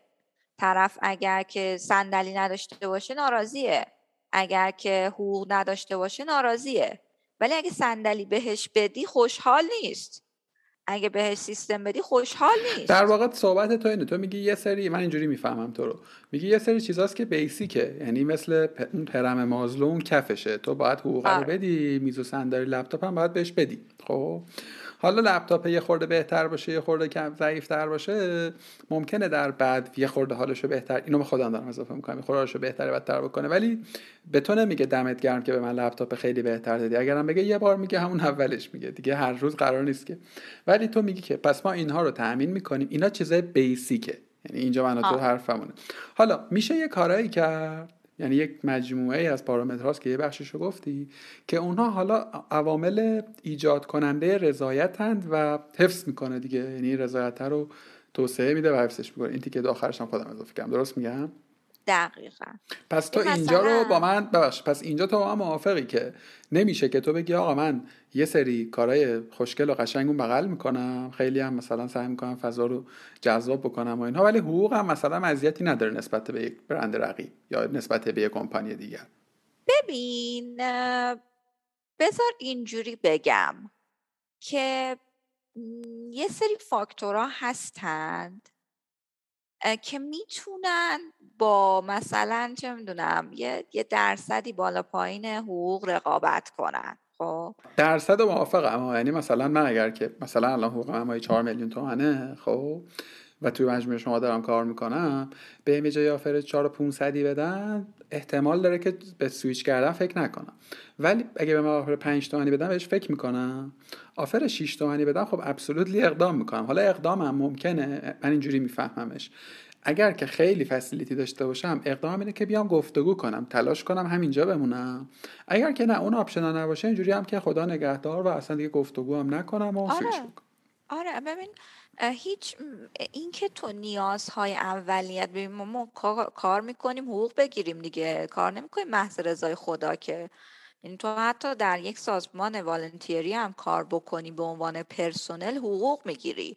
طرف اگر که صندلی نداشته باشه ناراضیه. اگر که حقوق نداشته باشه ناراضیه. ولی اگه صندلی بهش بدی خوشحال نیست. اگه بهش سیستم بدی خوشحال نیست. در واقع صحبت تو اینه. تو میگی یه سری من اینجوری می‌فهمم تو رو. میگی یه سری چیزاست که بیسیکه یعنی مثل اون پرم مازلو اون کفشه. تو باید حقوق رو آره. بدی. میز و صندلی لپتاپ هم باید بهش بدی. خب؟ حالا لپتاپ یه خورده بهتر باشه یه خورده کم ضعیفتر باشه ممکنه در بعد یه خورده حالشو بهتر اینو به خودم دارم اضافه می‌کنم یه خورده حالشو بهتر بدتر بکنه. ولی به تو نمیگه دمت گرم که به من لپتاپ خیلی بهتر دادی. اگرم بگه یه بار میگه همون اولش میگه. دیگه هر روز قرار نیست که. ولی تو میگی که پس ما اینها رو تأمین می‌کنیم. اینا چیزای بیسیکه یعنی اینجا من تو حرفمونه. حالا میشه یه کارایی کرد؟ یعنی یک مجموعه از پارامترهاست که یه بخشش رو گفتی که اونها حالا عوامل ایجاد کننده رضایتند و حفظ می‌کنه دیگه. یعنی رضایت رو توسعه میده و حفظش می‌کنه. این تیکه آخرش هم خودم اضافه کردم. درست میگم؟ دقیقا. پس تو اینجا رو با من ببخش پس اینجا تو با من موافقی که نمیشه که تو بگی آقا من یه سری کارهای خوشگل و قشنگ اون بغل می‌کنم خیلی هم مثلا سعی می‌کنم فضا رو جذاب بکنم و اینها ولی حقوق هم مثلا مزیتی نداره نسبت به یک برند رقیب یا نسبت به یک کمپانی دیگر. ببین بذار اینجوری بگم که یه سری فاکتورها هستند که می‌تونن با مثلا چه می‌دونم یه, یه درصدی بالا پایین حقوق رقابت کنن خب؟ درصد موافقم یعنی مثلا من اگر که مثلا الان حقوق من مایی 4 میلیون تومنه خب؟ و توی مجموعه شما دارم کار می‌کنم به می جای آفر 4 500 بدن احتمال داره که به سویچ کردن فکر نکنم. ولی اگه به من آفر 5 تومانی بدن بهش فکر می‌کنم. آفر 6 تومانی بدن خب ابسولوتلی اقدام می‌کنم. حالا اقدامم ممکنه من اینجوری میفهممش. اگر که خیلی فسیلیتی داشته باشم اقدام اینه که بیام گفتگو کنم تلاش کنم همینجا بمونم. اگر که نه اون option نباشه اینجوری هم که خدا نگهدار و اصلا دیگه گفتگو هم نکنم و آره. آره. ببین هیچ اینکه تو نیازهای اولیت ببین ما, کار می‌کنیم حقوق بگیریم دیگه کار نمی‌کنیم محض رضای خدا که. یعنی تو حتی در یک سازمان volunteer ی هم کار بکنی به عنوان پرسنل حقوق می‌گیری.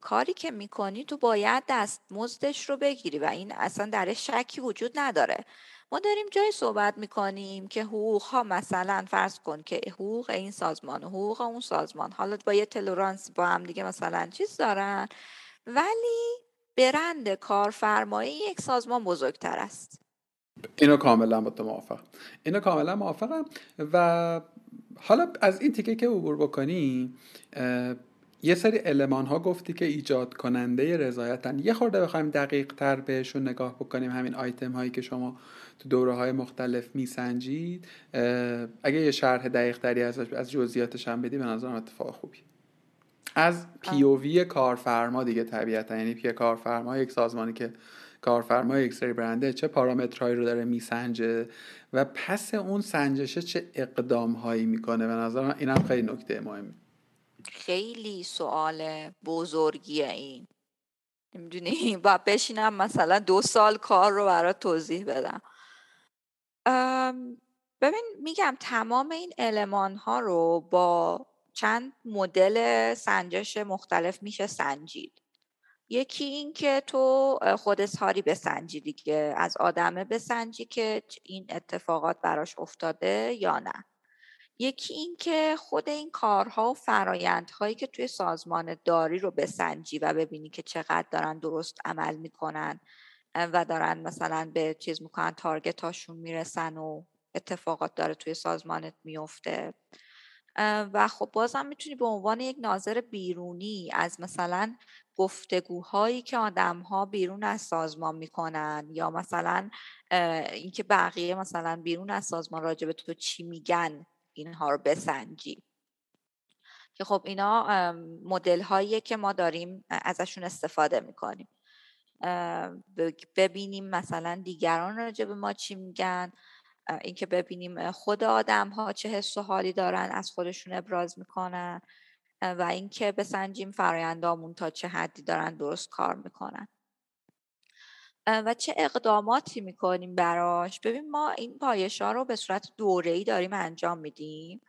کاری که می‌کنی تو باید دست مزدش رو بگیری و این اصلا درش شکی وجود نداره. ما داریم جای صحبت می‌کنیم که حقوق ها مثلا فرض کن که حقوق این سازمان حقوق اون سازمان حالا با یه تلورانس با هم دیگه مثلا چیز دارن ولی برند کارفرمایی یک سازمان بزرگتر است. اینو کاملا با تو موافق اینو کاملا موافقم و حالا از این تیکه که عبور بکنی یه سری علمان ها گفتی که ایجاد کننده رضایتن. یه خورده بخوایم دقیق تر بهشون نگاه بکنیم همین آیتم هایی که شما تو دوره های مختلف میسنجید. اگه یه شرح دقیق تری از, از جزئیاتش هم بدی به نظرم اتفاق خوبی از پی کارفرما دیگه طبیعتا یعنی پی کارفرما یک سازمانی که کارفرما یک سری برنده چه پارامترهایی رو داره میسنجه و پس اون سنجشه چه اقدام هایی می‌کنه. به نظر اینم خیلی نکته مهمی. خیلی سوال بزرگیه این. نمی‌دونی با بشینم مثلا دو سال کار رو برات توضیح بدم. ببین میگم تمام این علمان ها رو با چند مدل سنجش مختلف میشه سنجید. یکی این که تو خود اظهاری بسنجی دیگه از آدمه بسنجی که این اتفاقات براش افتاده یا نه. یکی این که خود این کارها و فرایندهایی که توی سازمان داری رو بسنجی و ببینی که چقدر دارن درست عمل می‌کنن. و دارن مثلا به چیز می‌کنن تارگت هاشون می‌رسن و اتفاقات داره توی سازمانت میفته و خب بازم می‌تونی به عنوان یک ناظر بیرونی از مثلا گفتگوهایی که آدم ها بیرون از سازمان می‌کنن یا مثلا اینکه بقیه مثلا بیرون از سازمان راجع به تو چی میگن اینها رو بسنجی. که خب اینا مدل هاییه که ما داریم ازشون استفاده می‌کنیم. ببینیم مثلا دیگران راجع به ما چی میگن اینکه ببینیم خود آدم ها چه حس و حالی دارن از خودشون ابراز می‌کنن و اینکه بسنجیم فرایندامون تا چه حدی دارن درست کار می‌کنن. و چه اقداماتی می‌کنیم براش. ببین ما این پایش ها رو به صورت دوره ای داریم انجام میدیم.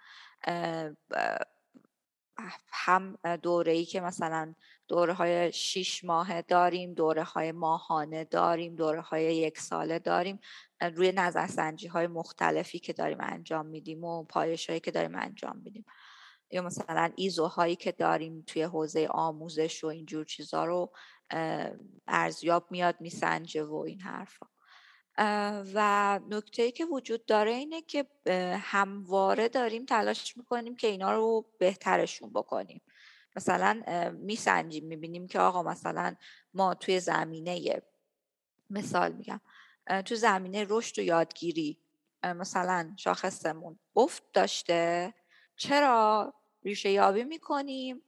هم دوره ای که مثلا دوره های شیش ماهه داریم دوره های ماهانه داریم دوره های یک ساله داریم روی نظرسنجی های مختلفی که داریم انجام میدیم و پایش هایی که داریم انجام میدیم. یا مثلا ایزو هایی که داریم توی حوزه آموزش و اینجور چیزا رو ارزیاب میاد میسنجه و این حرفا. و نکته که وجود داره اینه که همواره داریم تلاش می‌کنیم که اینا رو بهترشون بکنیم. مثلا میسنجیم می‌بینیم که آقا مثلا ما توی زمینه مثال میگم تو زمینه رشد و یادگیری مثلا شاخصمون افت داشته چرا؟ ریشه یابی می‌کنیم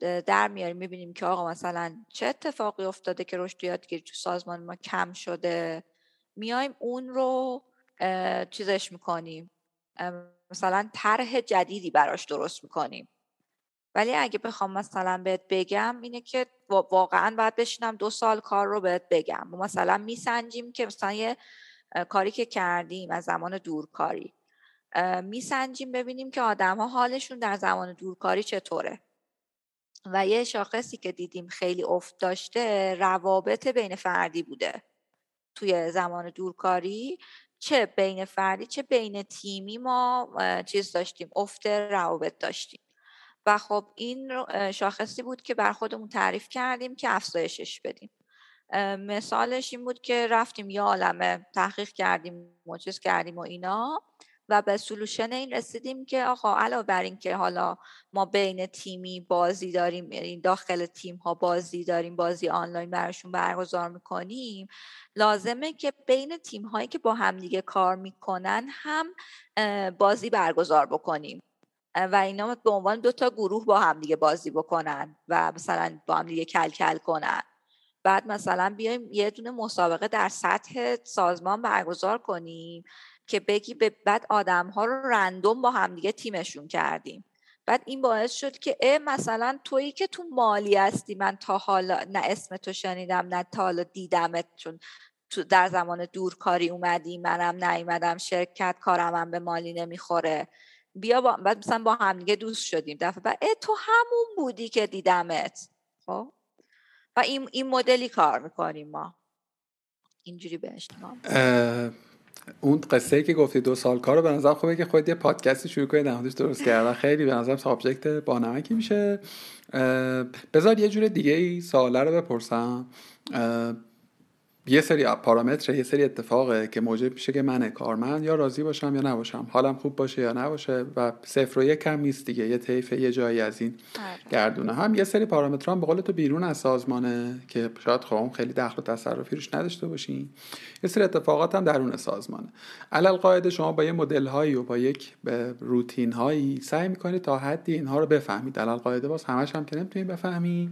در میاریم می‌بینیم که آقا مثلا چه اتفاقی افتاده که رشد یادگیری تو سازمان ما کم شده؟ میایم اون رو چیزش می‌کنیم. مثلا طرح جدیدی براش درست می‌کنیم. ولی اگه بخوام مثلا بهت بگم اینه که واقعا باید بشینم دو سال کار رو بهت بگم. مثلا میسنجیم که مثلا یه کاری که کردیم از زمان دورکاری. میسنجیم ببینیم که آدم ها حالشون در زمان دورکاری چطوره. و یه شاخصی که دیدیم خیلی افت داشته روابط بین فردی بوده. توی زمان دورکاری چه بین فردی چه بین تیمی ما چیز داشتیم افت روابط داشتیم. و خب این شاخصی بود که بر خودمون تعریف کردیم که افزایشش بدیم. مثالش این بود که رفتیم یه عالمه تحقیق کردیم چیز کردیم و اینا. و به سلوشن این رسیدیم که آقا علاوه بر این که حالا ما بین تیمی بازی داریم یعنی داخل تیم ها بازی داریم بازی آنلاین براشون برگزار می‌کنیم لازمه که بین تیم هایی که با همدیگه کار می‌کنن هم بازی برگزار بکنیم. و اینا به عنوان دو تا گروه با همدیگه بازی بکنن و مثلا با هم دیگه کل کل کنن. بعد مثلا بیایم یه دونه مسابقه در سطح سازمان برگزار کنیم. که بگی به بعد آدم ها رو رندوم با همدیگه تیمشون کردیم. بعد این باعث شد که اه مثلا تویی که تو مالی هستی من تا حالا نه اسم تو شنیدم نه تا حالا دیدمت چون تو در زمان دورکاری اومدی منم نیومدم شرکت کارم به مالی نمی‌خوره. بیا با بعد مثلا با همدیگه دوست شدیم دفعه بعد اه تو همون بودی که دیدمت. خب؟ و این, این مدلی کار می‌کنیم ما. اینجوری بهش اون قصه که گفتی دو سال کارو به نظر خوبه که خودت یه پادکستی شروع کنی در درست کردن. خیلی به نظر سابجکت بانمکی میشه. بذار یه جور دیگه ای سواله رو بپرسم. یه سری پارامتر یه سری اتفاقه که موجب میشه که من کارمند یا راضی باشم یا نباشم. حالم خوب باشه یا نباشه و صفر و یک کم نیست دیگه. یه طیف یه جایی از این آره. گردونه. هم یه سری پارامتر هم به قول تو بیرون از سازمانه که شاید خب خیلی دخل و تصرفی روش نداشته باشین یه سری اتفاقات هم درون سازمانه. علل قاعده شما با یه مدل هایی و با یک روتین هایی سعی می‌کنید تا حدی اینها رو بفهمید. علل قاعده باز همش هم که نمی‌تونید بفهمید.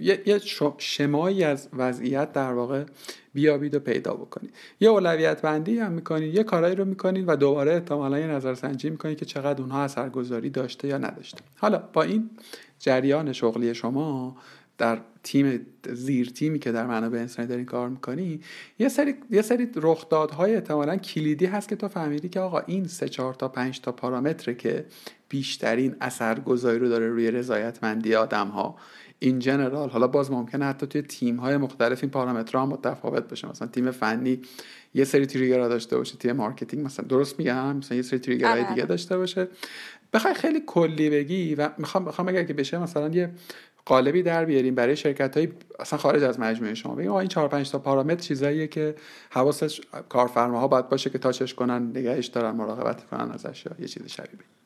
یه شمایی از وضعیت در واقع بیابید و پیدا بکنید. یه اولویت بندی هم می‌کنید یه کارایی رو می‌کنید و دوباره احتمالا یه نظرسنجی می‌کنید که چقدر اونها اثرگذاری داشته یا نداشته. حالا با این جریان شغلی شما در تیم زیر تیمی که در منابع انسانی دارین کار می‌کنی یه سری یه سری رخدادهای احتمالا کلیدی هست که تو فهمیدی که آقا این سه چهار تا پنج تا پارامتره که بیشترین اثرگذاری رو داره روی رضایتمندی آدم ها این general حالا باز ممکنه حتی توی تیم های مختلف این پارامترها هم متفاوت باشه. مثلا تیم فنی یه سری trigger داشته باشه تیم marketing مثلا درست میگم؟ مثلا یه سری trigger های آره، دیگه آره. داشته باشه. بخوای خیلی کلی بگی و می‌خوام می‌خوام اگر که بشه مثلا یه قالبی در بیاریم برای شرکت های اصلا خارج از مجموعه شما. بگیم این 4 5 تا پارامتر چیزاییه که حواسش کارفرماها باید باشه که touch ش کنن نگهش دارن مراقبت کنن ازش یه چیز شبیه.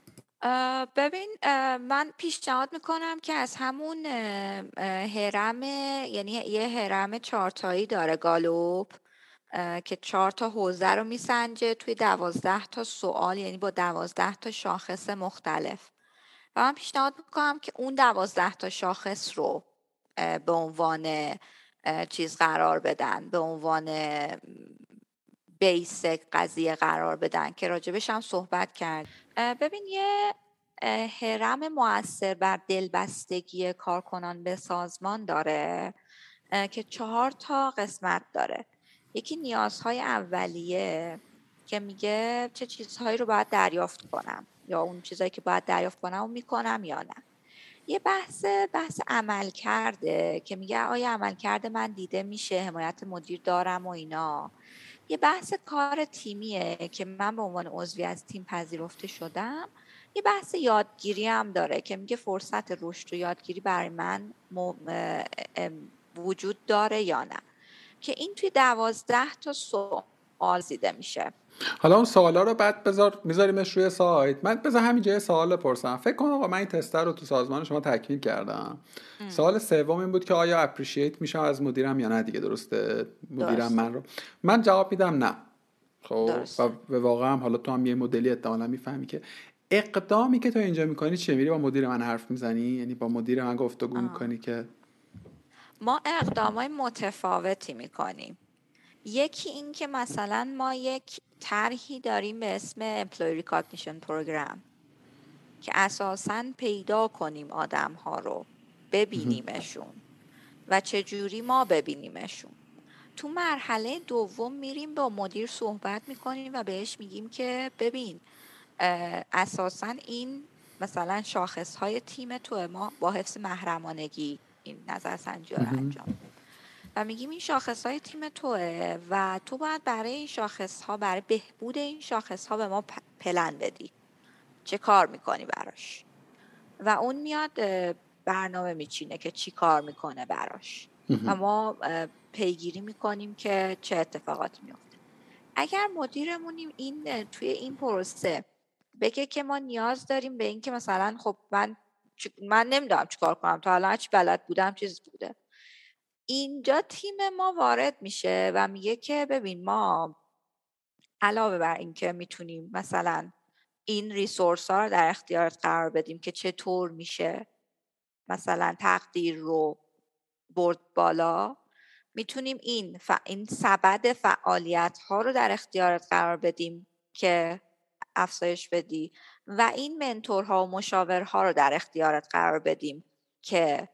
ببین من پیشنهاد می‌کنم که از همون هرم یعنی یه هرم چارتایی داره گالوب که چهار تا حوزه رو میسنجه توی دوازده تا سوال یعنی با دوازده تا شاخص مختلف. و من پیشنهاد می‌کنم که اون دوازده تا شاخص رو به عنوان چیز قرار بدن به عنوان بیسک قضیه قرار بدن که راجبش هم صحبت کرد ببین یه هرم موثر بر دلبستگی کارکنان به سازمان داره که چهار تا قسمت داره. یکی نیازهای اولیه که میگه چه چیزهایی رو باید دریافت کنم یا اون چیزهایی که باید دریافت کنم و می‌کنم یا نه. یه بحث بحث عمل کرده که میگه آیا عمل کرده من دیده میشه حمایت مدیر دارم و اینا. یه بحث کار تیمیه که من به عنوان عضوی از تیم پذیرفته شدم. یه بحث یادگیری هم داره که میگه فرصت رشد و یادگیری برای من وجود داره یا نه. که این توی دوازده تا سوال زیده میشه. حالا اون سوالا رو بعد بذار میذاریمش روی سایت. من بذار همینجا یه سوال بپرسم. فکر کنم آقا من این تستر رو تو سازمان شما تکمیل کردم. سوال سوم این بود که آیا اپریشیت میشم از مدیرم یا نه دیگه؟ درسته؟ مدیرم من رو. من جواب میدم نه. خب و واقعا حالا تو هم یه مدلی احتمالا می‌فهمی که اقدامی که تو اینجا می‌کنی چیه؟ میری با مدیر من حرف می‌زنی؟ یعنی با مدیر من گفتگو می‌کنی که ما اقدامای متفاوتی می‌کنیم. یکی این که مثلا ما یک طرحی داریم به اسم Employee Recognition Program که اساسا پیدا کنیم آدم ها رو ببینیمشون و چجوری ما ببینیمشون. تو مرحله دوم میریم با مدیر صحبت می‌کنیم و بهش میگیم که ببین اساسا این مثلا شاخص های تیم تو ما با حفظ محرمانگی این نظر سنجی رو انجام و میگیم این شاخص های تیم توه و تو باید برای این شاخص ها برای بهبود این شاخص ها به ما پلن بدی. چه کار می‌کنی براش؟ و اون میاد برنامه میچینه که چی کار می‌کنه براش. و ما پیگیری می‌کنیم که چه اتفاقاتی میفته اگر مدیرمونیم این توی این پروسه بگه که ما نیاز داریم به اینکه مثلا خب من من نمی‌دونم چیکار کنم. تا الان چی بلد بودم چیز بوده. اینجا تیم ما وارد میشه و میگه که ببین ما علاوه بر اینکه می‌تونیم مثلا این ریسورس ها رو در اختیارت قرار بدیم که چطور میشه مثلا تقدیر رو برد بالا می‌تونیم این ف... این سبد فعالیت ها رو در اختیارت قرار بدیم که افزایش بدی و این منتورها و مشاورها رو در اختیارت قرار بدیم که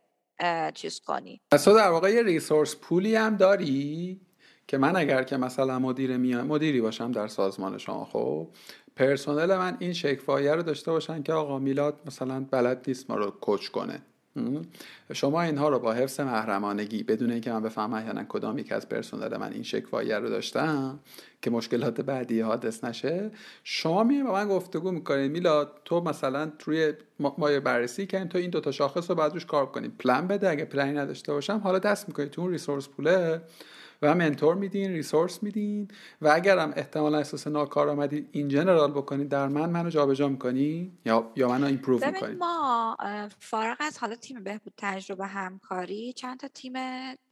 چیز کنی پس تو در واقع یه ریسورس پولی هم داری که من اگر که مثلا مدیر مدیری باشم در سازمان شما خب پرسنل من این شکفایه رو داشته باشن که آقا میلاد مثلا بلد نیست ما رو کوچ کنه. شما اینها رو با حفظ محرمانگی بدون اینکه من بفهمم احیانا کدام یک از پرسنل من این شکوایه رو داشتم که مشکلات بعدی حادث نشه شما می با من گفتگو می‌کنید میلاد تو مثلا توی مایه بررسی کردین تو این دوتا شاخص رو بعد روش کار کنیم پلن بده اگه پلنی نداشته باشم حالا دست می‌کنید تو اون ریسورس پوله. و منتور میدین ریسورس میدین و اگرم احتمالا احساس ناکار آمدید این جنرال بکنید در من منو جابجا می‌کنی؟ یا یا منو ایمپروو می‌کنید ما فارغ از حالا تیم بهبود تجربه همکاری چند تا تیم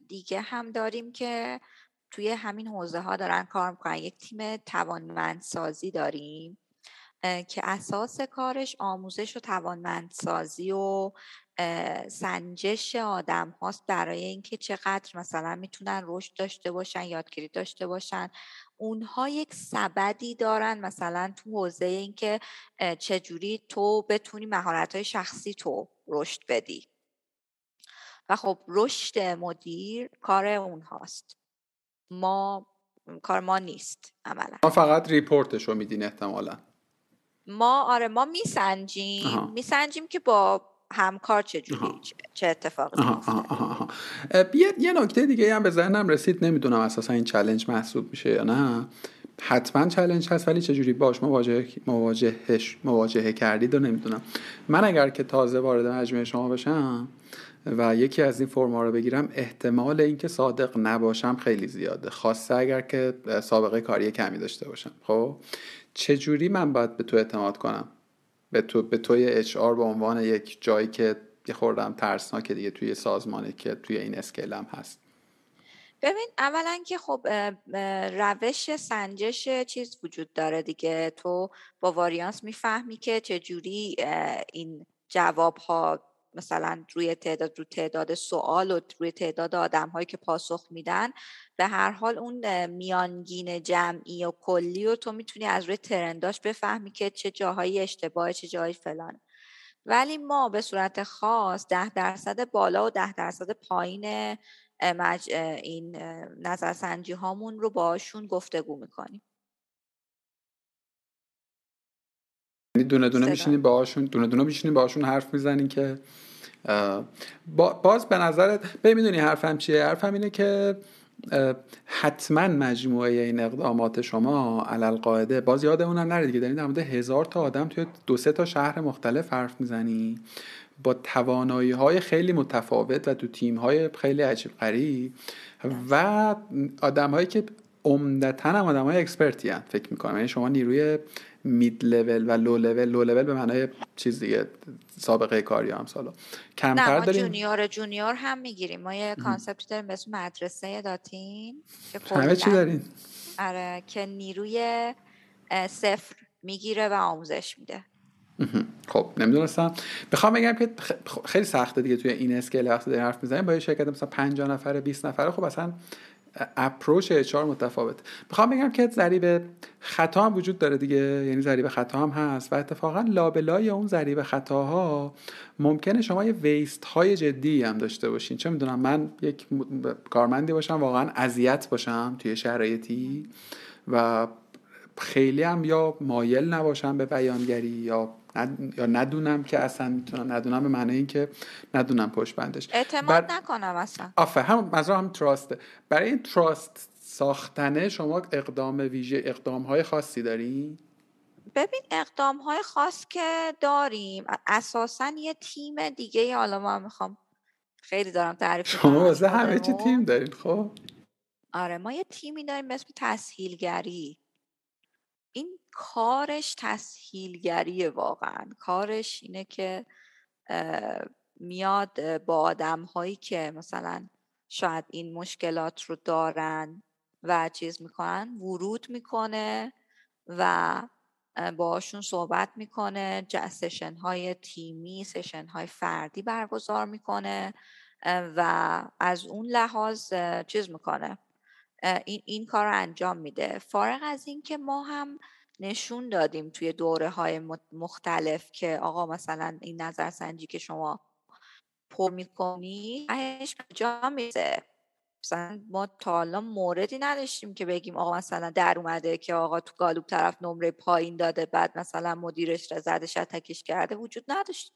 دیگه هم داریم که توی همین حوزه ها دارن کار می‌کنن. یک تیم توانمندسازی داریم که اساس کارش آموزش و توانمندسازی و سنجش آدم هاست برای اینکه چقدر مثلا می‌تونن رشد داشته باشن یادگیری داشته باشن. اونها یک سبدی دارن مثلا تو حوزه اینکه چجوری تو بتونی مهارت های شخصی تو رشد بدی. و خب رشد مدیر کار اونهاست ما کار ما نیست عملا. ما فقط ریپورتش رو میدین احتمالا. ما آره ما میسنجیم. میسنجیم که با همکار چجوری چه اتفاقی یه،, یه نکته دیگه هم به ذهنم رسید نمی‌دونم اساسا این چلنج محسوب میشه یا نه. حتما چلنج هست ولی چجوری باش مواجه مواجهش مواجهه کردید و نمی‌دونم. من اگر که تازه وارد مجموعه شما بشم و یکی از این فرما رو بگیرم احتمال اینکه صادق نباشم خیلی زیاده. خاصه اگر که سابقه کاری کمی داشته باشم. خب؟ چجوری من باید به تو اعتماد کنم؟ به تو به توی اچ آر به عنوان یک جایی که یه خوردم ترسناک دیگه توی سازمانی که توی این اسکیل هم هست. ببین اولا که خب روش سنجش چیز وجود داره دیگه. تو با واریانس می‌فهمی که چجوری این جواب ها مثلا روی تعداد رو تعداد سوال و روی تعداد آدم هایی که پاسخ میدن به هر حال اون میانگین جمعی و کلی و تو می‌تونی از روی ترنداش بفهمی که چه جاهایی اشتباه چه جایی فلان ولی ما به صورت خاص ده درصد بالا و ده درصد پایین مج... این نظرسنجی هامون رو باشون گفتگو می‌کنیم. یعنی دونه دونه میشینی باهاشون دونه دونه میشینی باهاشون حرف می‌زنی که باز به نظرت می‌دونی حرفم چیه؟ حرفم اینه که حتما مجموعه این اقدامات شما علی‌القاعده باز یادمون هم نره دیگه دارین در هزار تا آدم توی دو سه تا شهر مختلف حرف می‌زنی. با توانایی های خیلی متفاوت و تو تیم های خیلی عجیب غریب و آدم هایی که عمدتا هم آدم های expert ی هم فکر می‌کنم. یعنی شما نیروی mid level و لو لول لو لول به معنای چیز دیگه سابقه کاری هم سالا. کمتر داریم؟ جونیور جونیور هم می‌گیریم. ما یه concept ی داریم به اسم مدرسه داتین که همه چی دارین آره که نیروی صفر می‌گیره و آموزش میده. خب نمی‌دونستم. بخوام بگم که خیلی سخته دیگه توی این scale وقتی داری حرف می‌زنیم. با یه شرکت مثلا 50 نفره 20 نفره خب اصلا approach HR متفاوت می‌خوام بگم که ضریب خطا هم وجود داره دیگه. یعنی ضریب خطا هم هست و اتفاقا لابلای اون ضریب خطاها ممکنه شما یه ویست های جدی هم داشته باشین. چه می‌دونم من یک کارمندی باشم واقعا اذیت باشم توی شرایطی و خیلی هم یا مایل نباشم به بیانگری یا یا ندونم که اصلا می‌تونم ندونم به معنی اینکه ندونم پشت بندش اعتماد بر... نکنم اصلا. آفه هم از هم تراسته برای این تراست ساختنه شما اقدام ویژه اقدام های خاصی داری؟ ببین اقدام های خاص که داریم اساسا یه تیم دیگه حالا ما می‌خوام خیلی دارم تعریف شما واسه همه چی تیم دارین خب؟ آره ما یه تیمی داریم به اسم تسهیلگری. کارش تسهیلگریه واقعا. کارش اینه که میاد با آدم هایی که مثلا شاید این مشکلات رو دارن و چیز می‌کنن ورود می‌کنه و باشون صحبت می‌کنه سشن های تیمی سشن های فردی برگزار می‌کنه و از اون لحاظ چیز می‌کنه. این, این کار رو انجام میده. فارغ از اینکه ما هم نشون دادیم توی دوره های مختلف که آقا مثلا این نظرسنجی که شما پر می‌کنی جا میزه مثلا ما تا حالا موردی نداشتیم که بگیم آقا مثلا در اومده که آقا تو گالوب طرف نمره پایین داده بعد مثلا مدیرش را زده تکش کرده وجود نداشت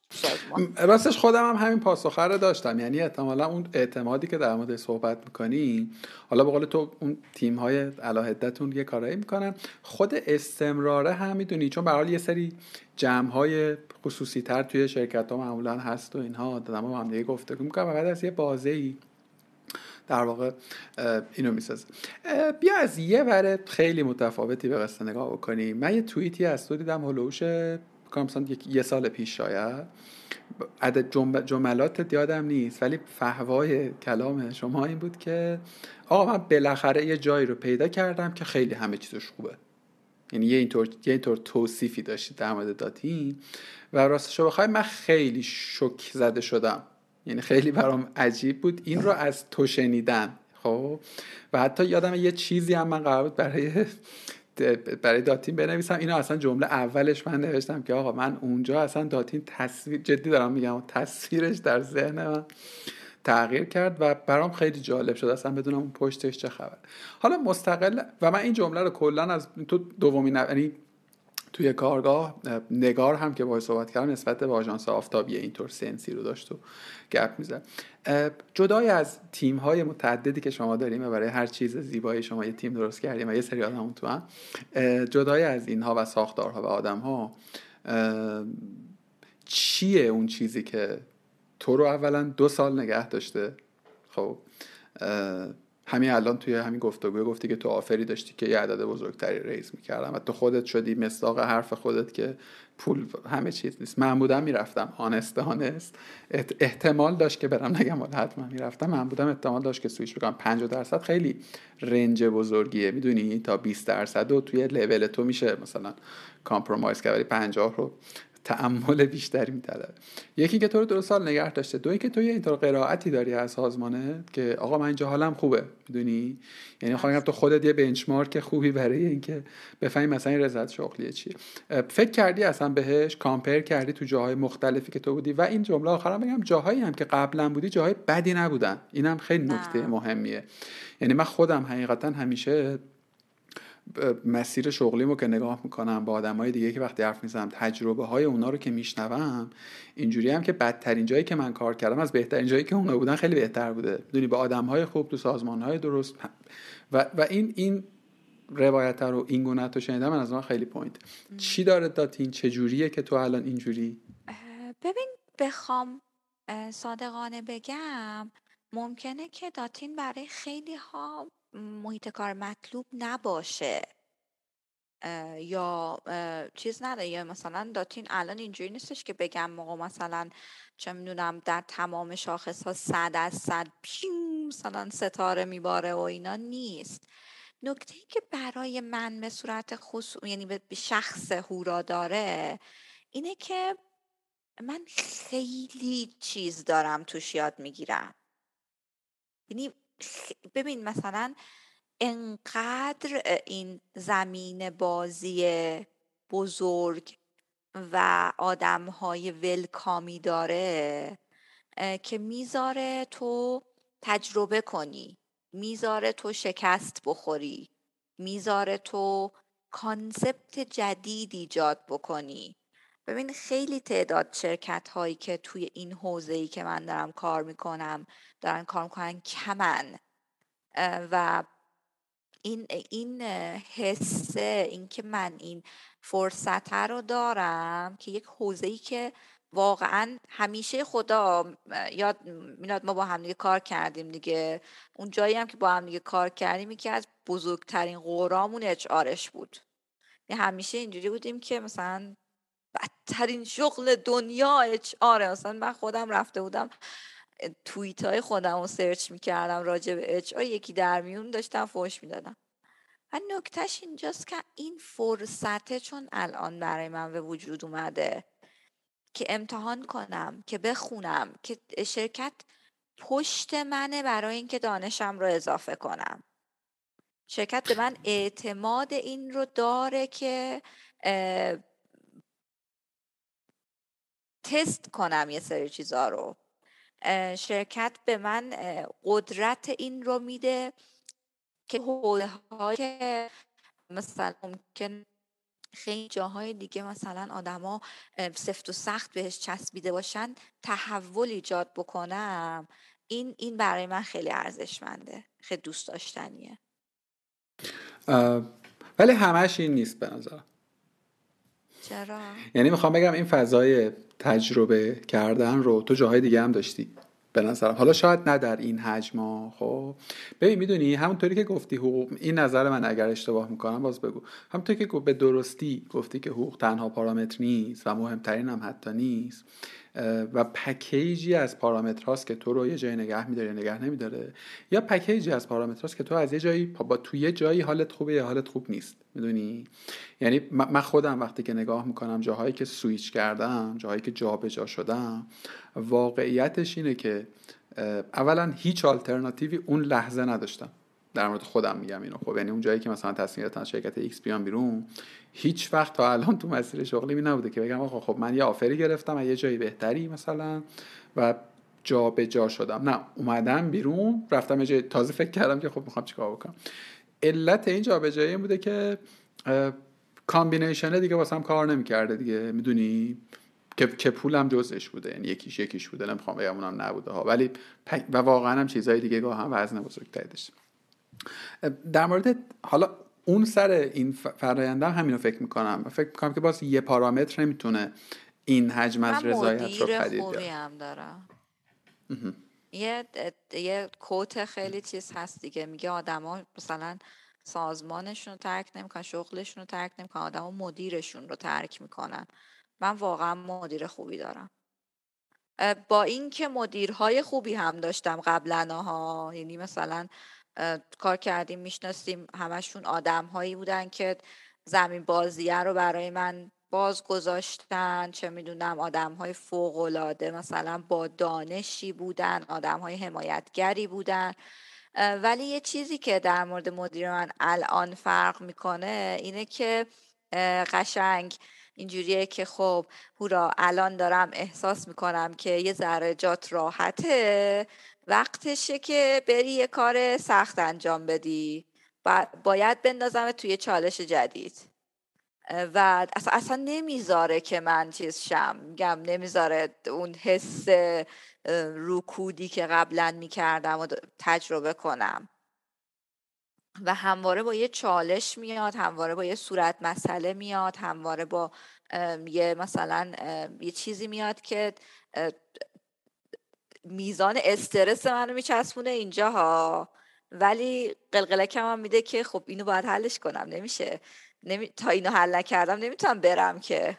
راستش خودم هم همین پاسخه رو داشتم. یعنی احتمالا اون اعتمادی که در مورد صحبت می‌کنی حالا به قول تو اون تیم های علاهدتون یه کارایی می‌کنن. خود استمراره هم می‌دونی چون به یه سری جمع های خصوصی تر توی شرکت ها معمولا هست و اینها آدم هم دیگه می‌کنن. و بعد از یه بازه ای در واقع اینو می‌سازه. بیا از یه ور خیلی متفاوتی به قصه نگاه بکنیم من یه توییتی از تو دیدم هلوش مثلا یه سال پیش شاید. عدد جملات یادم نیست ولی فهوای کلام شما این بود که آقا من بالاخره یه جایی رو پیدا کردم که خیلی همه چیزش خوبه. یعنی یه اینطور یه اینطور توصیفی داشتید در مورد داتین و راستش رو بخوای من خیلی شک زده شدم. یعنی خیلی برام عجیب بود. این رو از تو شنیدن خب؟ و حتی یادم یه چیزی هم من قرار بود برای برای داتین بنویسم. اینو اصلا جمله اولش من نوشتم که آقا من اونجا اصلا داتین تصویر جدی دارم میگم تصویرش در ذهن من تغییر کرد و برام خیلی جالب شد. اصلا بدونم اون پشتش چه خبر. حالا مستقل و من این جمله رو کلا از تو دومین یعنی توی کارگاه نگار هم که باید صحبت کردم نسبت به آژانس آفتابی اینطور سنسی رو داشت و گپ می‌زد. جدای از تیم های متعددی که شما داریم و برای هر چیز زیبایی شما یه تیم درست کردیم و یه سری آدم تو هم جدای از اینها و ساختارها و آدم ها چیه اون چیزی که تو رو اولا دو سال نگه داشته؟ خب همین الان توی همین گفتگو گفتی که تو آفری داشتی که یه عدد بزرگتری ریز می‌کردم و تو خودت شدی مصداق حرف خودت که پول همه چیز نیست. من بودم می‌رفتم. آنست آنست احتمال داشت که برم نگم حتما می‌رفتم. من بودم احتمال داشت که سویش بکنم. 50 درصد خیلی رنج بزرگیه. می‌دونی تا 20 درصد و توی لول تو میشه مثلا کامپرومایز کرد. ولی 50 رو تعمل بیشتری میطلبه. یکی که تو رو دو سال نگه داشته دوی که تو یه اینطور قرائتی داری از سازمانه که آقا من اینجا حالم خوبه می‌دونی؟ یعنی خواهیم تو خودت یه بنچمارک خوبی برای اینکه بفهمی مثلا این رضایت شغلیه چیه. فکر کردی اصلا بهش؟ کامپر کردی تو جاهای مختلفی که تو بودی؟ و این جمله آخرم بگم جاهایی هم که قبلا بودی جاهای بدی نبودن. اینم خیلی نکته مهمیه. یعنی من خودم حقیقتا همیشه مسیر شغلیمو که نگاه می‌کنم با های دیگه که وقتی حرف می‌زنم تجربه های اونا رو که میشنوم اینجوری هم که بدترین جایی که من کار کردم از بهترین جایی که اونا بودن خیلی بهتر بوده. می‌دونی با های خوب تو های درست. و, و این این روایت رو این گونه تو شنیدم من از من خیلی پوینت چی داره داتین؟ چه جوریه که تو الان اینجوری؟ ببین بخوام صادقانه بگم ممکنه که داتین برای خیلی ها محیط کار مطلوب نباشه. یا چیز نداره. یا مثلا داتین الان اینجوری نیستش که بگم موقع مثلا چه می‌دونم در تمام شاخص ها صد از صد پیو مثلا ستاره میباره و اینا نیست. نکته ای که برای من به صورت خصوص یعنی به شخص هورا داره اینه که من خیلی چیز دارم توش یاد می‌گیرم. یعنی ببین مثلا انقدر این زمین بازی بزرگ و آدم های ولکامی داره که می‌ذاره تو تجربه کنی می‌ذاره تو شکست بخوری می‌ذاره تو کانسپت جدید ایجاد بکنی. ببین خیلی تعداد شرکت هایی که توی این حوزه ای که من دارم کار می‌کنم دارن کار می‌کنن کمن. و این این حسه اینکه من این فرصت رو دارم که یک حوزه ای که واقعا همیشه خدا یاد میلاد ما با هم دیگه کار کردیم دیگه. اون جایی هم که با هم دیگه کار کردیم یکی از بزرگترین قرامون اچ آرش بود. یعنی همیشه اینجوری بودیم که مثلا بدترین شغل دنیا اچ آره مثلا من خودم رفته بودم توییت های خودم رو سرچ می‌کردم راجع به اچ آر. یکی در میون داشتم فوش می‌دادم. و نکتهش اینجاست که این فرصته چون الان برای من به وجود اومده که امتحان کنم که بخونم که شرکت پشت منه برای اینکه دانشم رو اضافه کنم. شرکت به من اعتماد این رو داره که تست کنم یه سری چیزا رو. شرکت به من قدرت این رو میده که حوله های مثلا ممکن خیلی جاهای دیگه مثلا آدما سفت و سخت بهش چسبیده باشن تحول ایجاد بکنم. این این برای من خیلی ارزشمنده خیلی دوست داشتنیه. ولی همش این نیست به نظر چرا؟ یعنی می‌خوام بگم این فضای تجربه کردن رو تو جاهای دیگه هم داشتی به نظرم. حالا شاید نه در این حجم خب. ببین می‌دونی همونطوری که گفتی حقوق این نظر من اگر اشتباه می‌کنم باز بگو. همونطوری که به درستی گفتی که حقوق تنها پارامتر نیست و مهمترین هم حتی نیست. و پکیجی از پارامترهاست که تو رو یه جای نگه میداره یا نگه نمیداره. یا پکیجی از پارامترهاست که تو از یه جایی با تو یه جایی حالت خوبه یا حالت خوب نیست. می‌دونی؟ یعنی من خودم وقتی که نگاه می‌کنم جاهایی که سویچ کردم جاهایی که جابجا شدم واقعیتش اینه که اولا هیچ آلترناتیوی اون لحظه نداشتم. در مورد خودم میگم اینو. خب یعنی اون جایی که مثلا تصمیم گرفتن شرکت ایکس بیان بیرون هیچ وقت تا الان تو مسیر شغلی می نبوده که بگم آقا خب من یه offer ی گرفتم و یه جایی بهتری مثلا و جا به جا شدم. نه اومدم بیرون رفتم یه جای تازه فکر کردم که خب می‌خوام چیکار بکنم. علت این جابجایی این بوده که combination دیگه واسم کار نمی‌کرده دیگه. می‌دونی؟ که که پولم جزش بوده. یعنی یکیش یکیش بوده. نمی‌خوام بگم اونم نبوده ها. ولی و واقعا هم چیزهای دیگه گاه هم وزن بزرگتری داشت در مورد حالا اون سر این فرایندم همینو فکر می‌کنم فکر می‌کنم که باز یه پارامتر نمی‌تونه این حجم از رضایت رو پدید بیاره. هم دارم. یه یه کوت خیلی چیز هست دیگه. میگه آدما مثلا سازمانشون رو ترک نمی‌کنن شغلشون رو ترک نمی‌کنن آدما مدیرشون رو ترک می‌کنن. من واقعا مدیر خوبی دارم. با اینکه مدیرهای خوبی هم داشتم قبلا ها یعنی مثلا کار کردیم می‌شناسیم همشون آدم هایی بودن که زمین بازیه رو برای من باز گذاشتن چه می‌دونم آدم های فوق مثلا با دانشی بودن آدم های حمایتگری بودن. ولی یه چیزی که در مورد مدیر من الان فرق می‌کنه اینه که قشنگ اینجوریه که خب هورا الان دارم احساس می‌کنم که یه ذره جات راحته. وقتشه که بری یه کار سخت انجام بدی. باید بندازم توی چالش جدید. و اصلا, اصلا نمی‌ذاره که من چیز شم. میگم نمی‌ذاره اون حس رکودی که قبلا می‌کردم و تجربه کنم. و همواره با یه چالش میاد همواره با یه صورت مسئله میاد همواره با یه مثلا یه چیزی میاد که میزان استرس منو میچسبونه اینجا ها ولی قلقلکم هم میده که خب اینو باید حلش کنم. نمیشه. نمی... تا اینو حل نکردم نمی‌تونم برم که.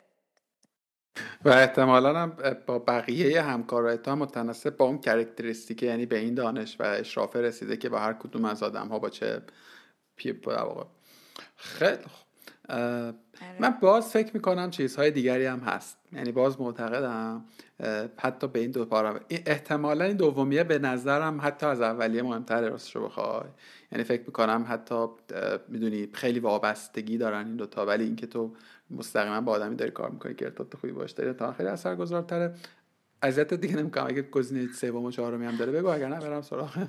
و احتمالا هم با بقیه همکارای تو هم متناسب با اون کرکتریستیک یعنی به این دانش و اشرافه رسیده که با هر کدوم از آدم ها با چه پی خیلی خوب من باز فکر می‌کنم چیزهای دیگری هم هست. یعنی باز معتقدم حتی به این دو پارا احتمالا این دومیه به نظرم حتی از اولیه مهمتره راستشو بخوای. یعنی فکر می‌کنم حتی می‌دونی خیلی وابستگی دارن این دوتا ولی اینکه تو مستقیما با آدمی داری کار می‌کنی که ارتباط خوبی باش داری تا خیلی اثرگذارتره. اذیت دیگه نمی‌کنم. اگه گزینه سوم و چهارمی هم داره بگو اگر نه برم سراغ.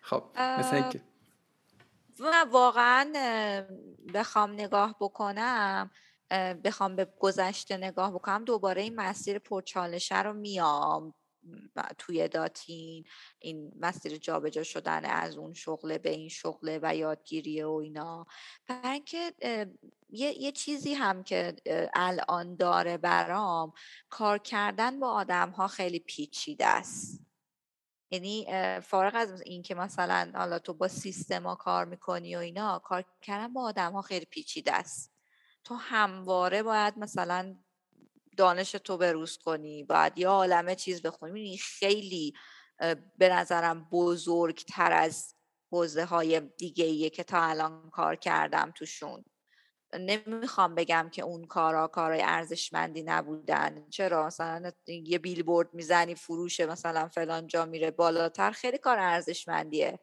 خب مثل اینکه واقعا بخوام نگاه بکنم بخوام به گذشته نگاه بکنم دوباره این مسیر پرچالشه رو میام توی داتین. این مسیر جابجا شدن از اون شغله به این شغله و یادگیری و اینا. برای اینکه یه،, یه چیزی هم که الان داره برام کار کردن با آدم ها خیلی پیچیده است. یعنی فارغ از این که مثلا حالا تو با سیستما کار می‌کنی و اینا کار کردن با آدم ها خیلی پیچیده است. تو همواره باید مثلا دانش تو بروز کنی باید یه عالمه چیز بخونی. خیلی به نظرم بزرگتر از حوزه های دیگه ایه که تا الان کار کردم توشون. نمی‌خوام بگم که اون کارا کارای ارزشمندی نبودن. چرا؟ مثلا یه بیلبورد می‌زنی فروش مثلا فلان جا میره بالاتر خیلی کار ارزشمندیه.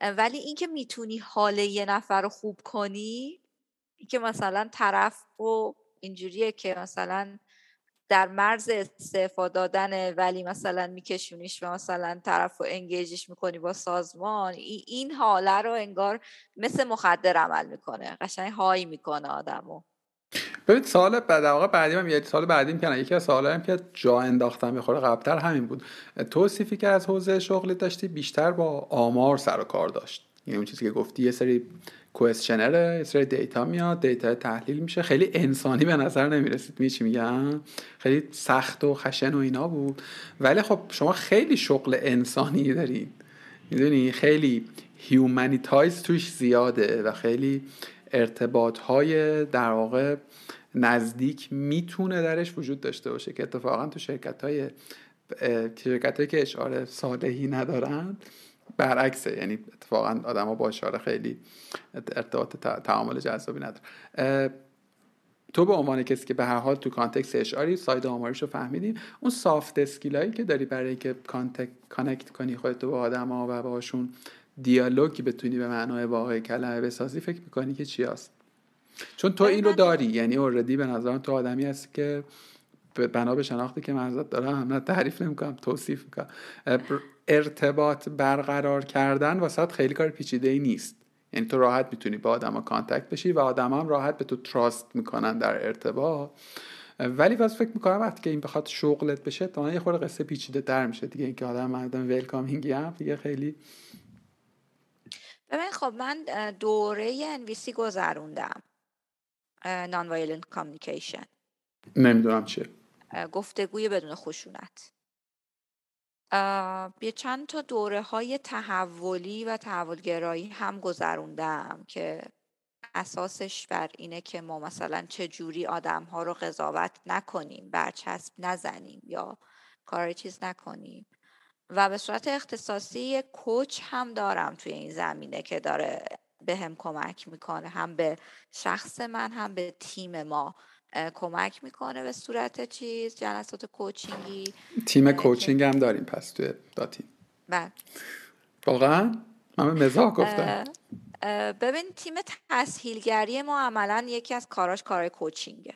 ولی اینکه می‌تونی حال یه نفر رو خوب کنی که مثلا طرف و اینجوریه که مثلا در مرز استعفا دادن ولی مثلا میکشونیش و مثلا طرف رو انگیجش می‌کنی با سازمان این حاله رو انگار مثل مخدر عمل می‌کنه. قشنگ هایی می‌کنه آدمو. ببین سال بعد واقع بعدی هم یه سال بعدی می‌کنن یکی از سوالایی که جا انداختم می‌خوره قبلتر همین بود. توصیفی که از حوزه شغلی داشتی بیشتر با آمار سر و کار داشت. یعنی اون چیزی که گفتی یه سری کوئسشنره یه سری دیتا میاد دیتا تحلیل میشه. خیلی انسانی به نظر نمی‌رسید می چی میگم؟ خیلی سخت و خشن و اینا بود. ولی خب شما خیلی شغل انسانی دارید. می‌دونی؟ خیلی هیومانیتایز توش زیاده و خیلی ارتباط های در واقع نزدیک می‌تونه درش وجود داشته باشه که اتفاقا تو شرکت های شرکت که اشعار صالحی ندارن برعکسه. یعنی اتفاقا آدم ها با HR خیلی ارتباط تعامل جذابی نداره. تو به عنوان کسی که به هر حال تو context HR ی side آماریش رو فهمیدی اون soft skill ایی که داری برای که connect کنی خودتو با آدم ها و باشون دیالوگی بتونی به معنای واقعی کلمه بسازی فکر می‌کنی که چی هست؟ چون تو این رو داری. یعنی اوردی به نظرم تو آدمی هستی که بنا به شناختی که من دارم نه تعریف نمی‌کنم توصیف می‌کنم. ارتباط برقرار کردن واسه خیلی کار پیچیده ای نیست. یعنی تو راحت می‌تونی با آدما connect بشی و آدم هم راحت به تو trust می‌کنن در ارتباط. ولی واسه فکر می‌کنم وقتی که این بخواد شغلت بشه تا یه خورده قصه پیچیده در میشه. دیگه اینکه آدم مردم welcoming ی هم دیگه خیلی ببین خب من دوره NVC گذروندم. nonviolent communication نمی‌دونم چیه. گفتگوی بدون خشونت. یه چند تا دوره های تحولی و تحولگرایی هم گذروندم که اساسش بر اینه که ما مثلا چجوری آدم ها رو قضاوت نکنیم برچسب نزنیم یا کار چیز نکنیم. و به صورت اختصاصی کوچ هم دارم توی این زمینه که داره به هم کمک می‌کنه هم به شخص من هم به تیم ما. کمک می‌کنه به صورت چیز جلسات کوچینگی تیم کوچینگ هم داریم پس توی داتی بله. واقعا من مزاح گفتم ببین تیم تسهیلگری ما عملا یکی از کاراش کار کوچینگه.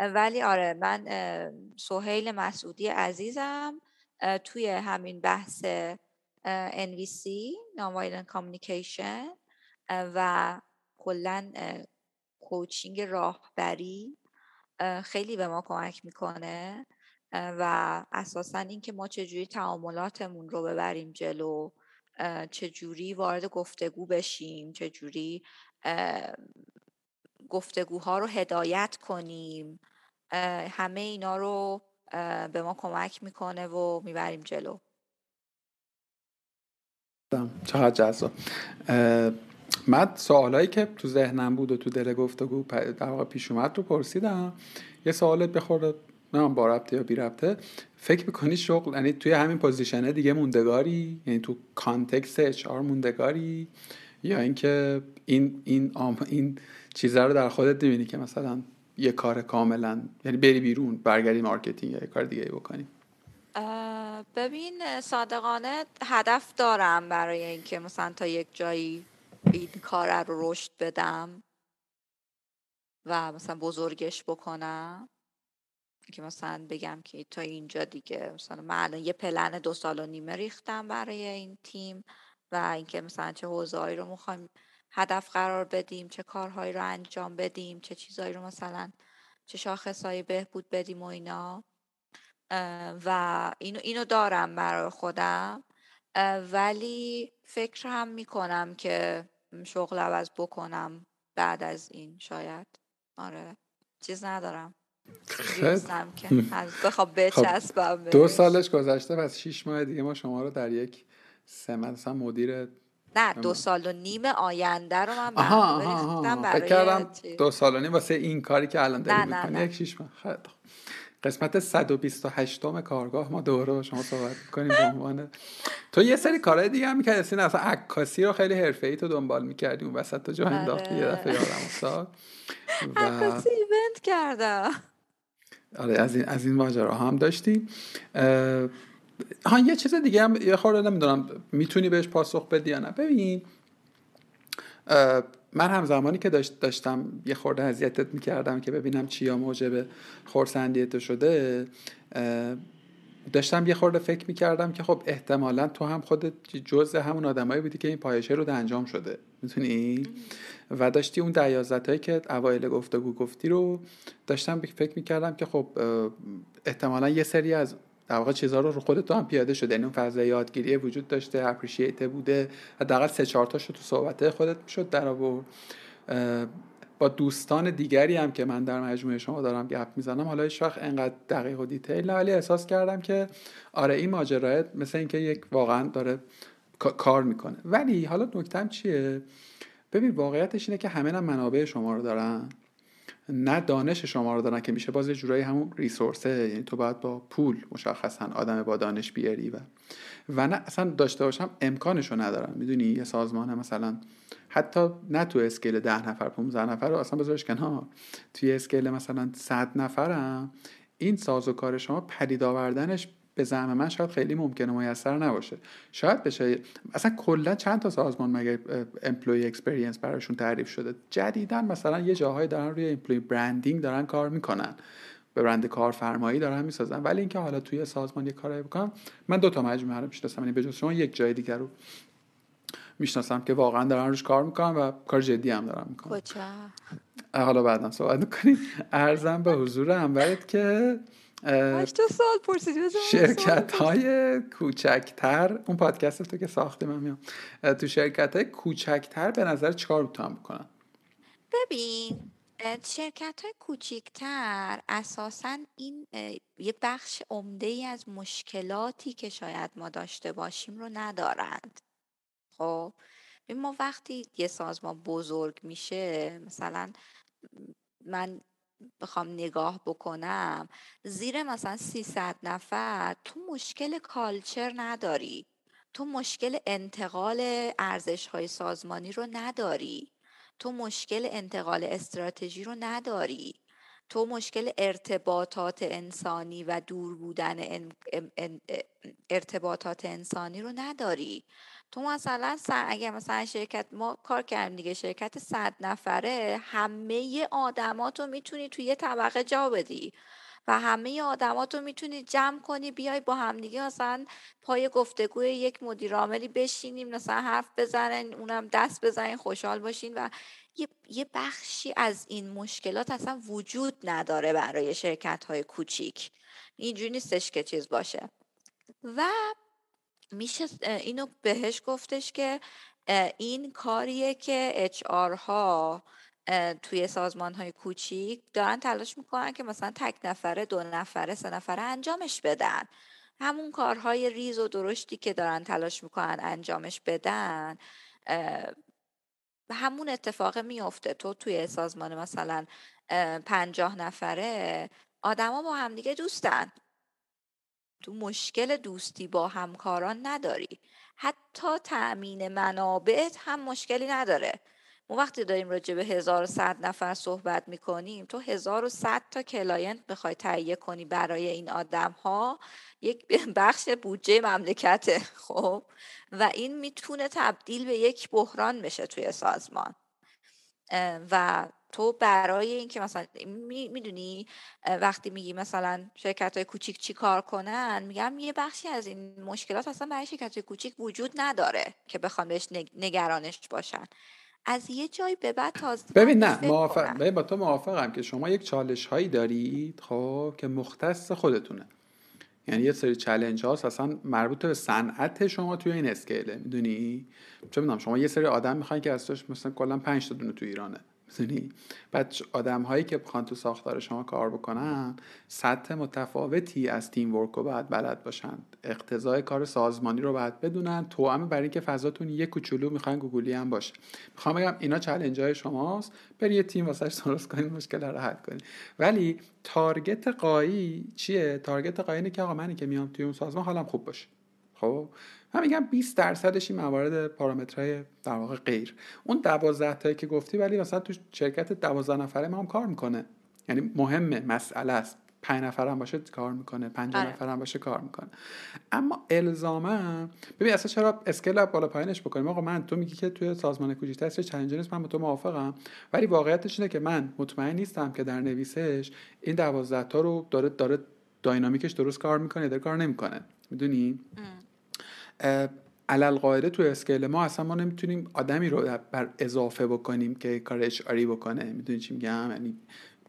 ولی آره من سهیل مسعودی عزیزم توی همین بحث NVC Non-Violent Communication و کلا کوچینگ راهبری خیلی به ما کمک می‌کنه و اساسا اینکه ما چجوری تعاملاتمون رو ببریم جلو چجوری وارد گفتگو بشیم چجوری گفتگوها رو هدایت کنیم همه اینا رو به ما کمک می‌کنه و می‌بریم جلو. چقدر جذاب. من سوالایی که تو ذهنم بود و تو دل گفتگو در واقع پیش اومد رو پرسیدم. یه سوالت بخورده نه با ربطه یا بی ربطه. فکر می‌کنی شغل یعنی توی همین position ه دیگه موندگاری؟ یعنی تو context HR موندگاری؟ یا اینکه این این آم این چیزا رو در خودت نمی‌بینی که مثلا یه کار کاملا یعنی بری بیرون برگردی marketing یا یه کار دیگه بکنی؟ ببین صادقانه هدف دارم برای اینکه مثلا تا یک جایی این کار رو رشد بدم و مثلا بزرگش بکنم. که مثلا بگم که تا اینجا دیگه. مثلا من الان یه پلن دو سال و نیمه ریختم برای این تیم و اینکه مثلا چه حوزه‌ای رو می‌خوایم هدف قرار بدیم چه کارهایی رو انجام بدیم چه چیزهایی رو مثلا چه شاخصهایی بهبود بدیم و اینا. و اینو, اینو دارم برای خودم. ولی فکر هم می‌کنم که شغل عوض بکنم بعد از این شاید. آره. چیز ندارم. که بخواب خب، دو سالش گذشته پس شیش ماه دیگه ما شما رو در یک مثلا مدیر نه دو سال و نیم آینده رو من برای کردم دو سال و نیم واسه این کاری که الان داری می‌کنی یک شیش ماه. خیلی قسمت 128 م کارگاه ما دوره با شما صحبت می‌کنیم به عنوان تو یه سری کارهای دیگه هم می‌کردی. اصلا اصلا عکاسی رو خیلی حرفه‌ای تو دنبال می‌کردی. اون وسط تو جا انداختی یه دفعه یادم افتاد. عکاسی ایونت کردم. آره از این از این ماجرا هم داشتیم ها یه چیز دیگه هم یه خورده نمی‌دونم می‌تونی بهش پاسخ بدی یا نه؟ ببین من هم زمانی که داشت داشتم یه خورده اذیتت می‌کردم که ببینم چیا موجب خورسندیت شده داشتم یه خورده فکر می‌کردم که خب احتمالا تو هم خودت جزء همون آدمایی بودی که این پایشه رو انجام شده. می‌تونی و داشتی اون دیازت هایی که اوایل گفتگو گفتی رو داشتم فکر می‌کردم که خب احتمالا یه سری از در واقع چیزها رو خودت هم پیاده شده. یعنی اون فضا یادگیری وجود داشته اپریشیت بوده. حداقل سه چهار تاشو تو صحبت خودت می‌شد در آورد. با دوستان دیگری هم که من در مجموعه شما دارم گپ می‌زنم. حالا هیچ وقت انقدر دقیق و دیتیل نه ولی احساس کردم که آره این ماجرا مثل اینکه یک واقعا داره کار می‌کنه. ولی حالا نکتم چیه؟ ببین واقعیتش اینه که همه هم منابع شما رو دارن. نه دانش شما رو دارن که میشه باز یه جورایی همون ریسورسه. یعنی تو باید با پول مشخصا آدم با دانش بیاری و و نه اصلا داشته باشن امکانش رو ندارن می‌دونی یه سازمان مثلا حتی نه تو scale ده نفر 15 نفر رو اصلا بذارش کنار. توی scale مثلا 100 نفرم این ساز و کار شما پدید آوردنش به زعم من شاید خیلی ممکنه میسر نباشه. شاید بشه. اصلا کلا چند تا سازمان مگه employee experience براشون تعریف شده؟ جدیدا مثلا یه جاهایی دارن روی employer branding دارن کار می‌کنن. به برند کارفرمایی دارن می‌سازن. ولی اینکه حالا توی سازمان یه کاری بکنم من دو تا مجموعه رو می‌شناسم. یعنی به جز شما یک جای دیگر رو می‌شناسم که واقعا دارن روش کار می‌کنن و کار جدی هم دارن می‌کنن. حالا بعدا صحبت می‌کنیم. ارزم به حضور انورت که سال پرسیدی شرکت های کوچکتر اون پادکست تو که ساختیم هم میام. تو شرکت های کوچکتر به نظر چیکار می‌تونم بکنم ببین شرکت های کوچکتر اساسا این یه بخش عمده ای از مشکلاتی که شاید ما داشته باشیم رو ندارند. خب ما وقتی یه سازمان بزرگ میشه مثلا من بخوام نگاه بکنم زیر مثلا 300 نفر تو مشکل کالچر نداری. تو مشکل انتقال ارزش های سازمانی رو نداری. تو مشکل انتقال استراتژی رو نداری. تو مشکل ارتباطات انسانی و دور بودن ارتباطات انسانی رو نداری. تو مثلا اگه مثلا شرکت ما کار کردیم دیگه شرکت صد نفره همه آدماتو می‌تونی توی یه طبقه جا بدی و همه آدماتو می‌تونی جمع کنی بیای با همدیگه مثلا پای گفتگوی یک مدیر عاملی بشینیم مثلا حرف بزنن اونم دست بزنین خوشحال باشین و یه, یه بخشی از این مشکلات اصلا وجود نداره برای شرکت های کوچیک. اینجوری نیستش که چیز باشه. و میشه اینو بهش گفتش که این کاریه که اچ ها توی سازمان های کوچیک دارن تلاش می‌کنن که مثلا تک نفره دو نفره سه نفره انجامش بدن. همون کارهای ریز و درشتی که دارن تلاش می‌کنن انجامش بدن همون اتفاق میفته تو توی سازمان مثلا پنجاه نفره آدما با همدیگه دوستن. تو مشکل دوستی با همکاران نداری. حتی تأمین منابعت هم مشکلی نداره. ما وقتی داریم راجع به 1100 نفر صحبت می‌کنیم تو 1100 تا client بخوای تهیه کنی برای این آدم ها یک بخش بودجه مملکته خب؟ و این می‌تونه تبدیل به یک بحران بشه توی سازمان. و تو برای اینکه مثلا می‌دونی وقتی میگی مثلا شرکت های کوچیک چی کار کنن میگم یه بخشی از این مشکلات اصلا برای شرکت های کوچیک وجود نداره که بخوام بهش نگرانش باشن. از یه جای به بعد تازه ببین نه موافق با تو موافقم که شما یک چالش هایی دارید خب که مختص خودتونه. یعنی یه سری چلنج هاست اصلا مربوط به صنعت شما توی این اسکیله می‌دونی؟ چه می‌دونم شما یه سری آدم می‌خواین که از مثلا کلا 5 تا دونه تو ایرانه. می‌دونی؟ بعد آدم هایی که بخوان تو ساختار شما کار بکنن سطح متفاوتی از تیم ورک رو باید بلد باشن اقتضای کار سازمانی رو باید بدونن. توأم برای اینکه فضاتون یه کوچولو می‌خواین گوگلی هم باشه. می‌خوام بگم اینا چالش های شماست. برید یه تیم واسش درست کنید مشکل رو حل کنید. ولی تارگت قایی چیه؟ تارگت قایی اینه که آقا منی که میام توی اون سازمان حالم خوب باشه. خب؟ من میگم 20 درصدش این موارد پارامترهای در واقع غیر. اون 12 تایی که گفتی ولی مثلا تو شرکت 12 نفره ما هم کار می‌کنه. یعنی مهمه مسئله است. پنج نفر هم باشه کار می‌کنه پنج آره. نفر هم باشه کار می‌کنه. اما الزاما ببین اصلا چرا اسکیل بالا پایینش بکنیم؟ آقا من تو میگی که توی سازمان کوچیک‌تر سر چالش نیست من با تو موافقم. ولی واقعیتش اینه که من مطمئن نیستم که در نویسش این 12 تا رو داره داره داینامیکش درست کار می‌کنه داره کار نمی‌کنه. می‌دونی؟ علل قاعده تو اسکیل ما اصلا ما نمی‌تونیم آدمی رو بر اضافه بکنیم که کار اشعاری بکنه. می‌دونی چی میگم؟ یعنی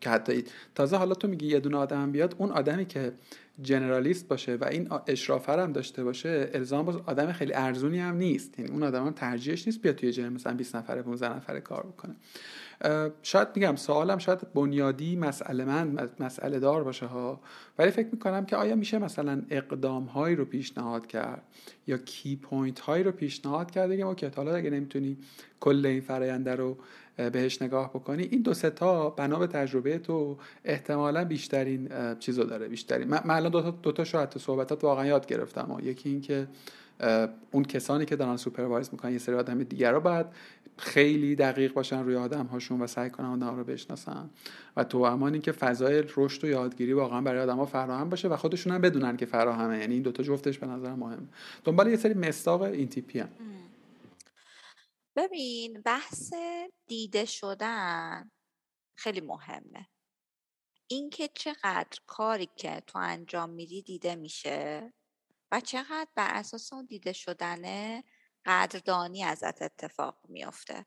که حتی تازه حالا تو میگی یه دونه آدم بیاد اون آدمی که جنرالیست باشه و این اشرافه هم داشته باشه الزام باز آدم خیلی ارزونی هم نیست. یعنی اون آدم ترجیحش نیست بیاد توی جای مثلا 20 نفره 15 نفره کار بکنه. شاید میگم سوالم شاید بنیادی مسئله من مسئله دار باشه ها. ولی فکر می‌کنم که آیا میشه مثلا اقدام هایی رو پیشنهاد کرد یا key point هایی رو پیشنهاد کرد؟ بگم okay حالا اگه نمی‌تونی کل این فراینده رو بهش نگاه بکنی این دو تا بنا به تجربه تو احتمالا بیشترین چیزو داره بیشترین. من, الان دو تا دو تا شاید صحبتات واقعا یاد گرفتم و یکی این که اون کسانی که دارن supervise می‌کنن یه سری آدم دیگر رو بعد خیلی دقیق باشن روی آدم هاشون و سعی کنن آدم رو بشناسن. و تو امان که فضای رشد و یادگیری واقعا برای آدم ها فراهم باشه و خودشون هم بدونن که فراهمه. یعنی این دوتا جفتش به نظر مهم. دنبال یه سری مستاق این تیپی هم. ببین بحث دیده شدن خیلی مهمه. اینکه چقدر کاری که تو انجام میدی دیده میشه. و چقدر بر اساس اون دیده شدنه قدردانی ازت اتفاق میافته.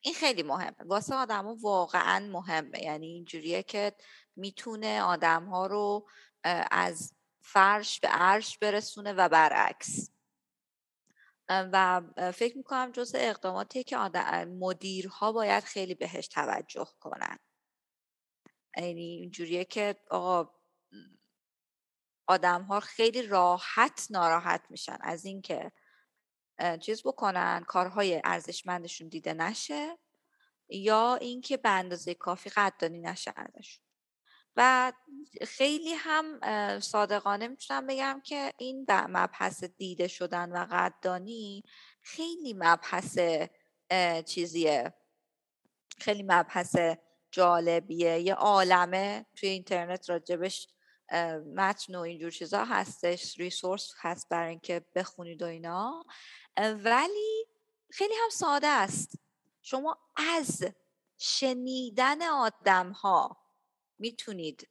این خیلی مهمه. واسه آدم واقعا مهمه. یعنی اینجوریه که می‌تونه آدم ها رو از فرش به عرش برسونه و برعکس. و فکر می‌کنم جز اقداماتی که مدیرها باید خیلی بهش توجه کنن. یعنی اینجوریه که آقا آدم ها خیلی راحت ناراحت میشن از اینکه چیز بکنن کارهای ارزشمندشون دیده نشه یا اینکه به اندازه کافی قدردانی نشه ازشون و خیلی هم صادقانه می‌تونم بگم که این مبحث دیده شدن و قدردانی خیلی مبحث چیزیه. خیلی مبحث جالبیه. یه عالمه توی اینترنت راجبش متن و اینجور چیزا هستش ریسورس هست برای اینکه بخونید و اینا. ولی خیلی هم ساده است. شما از شنیدن آدم ها می‌تونید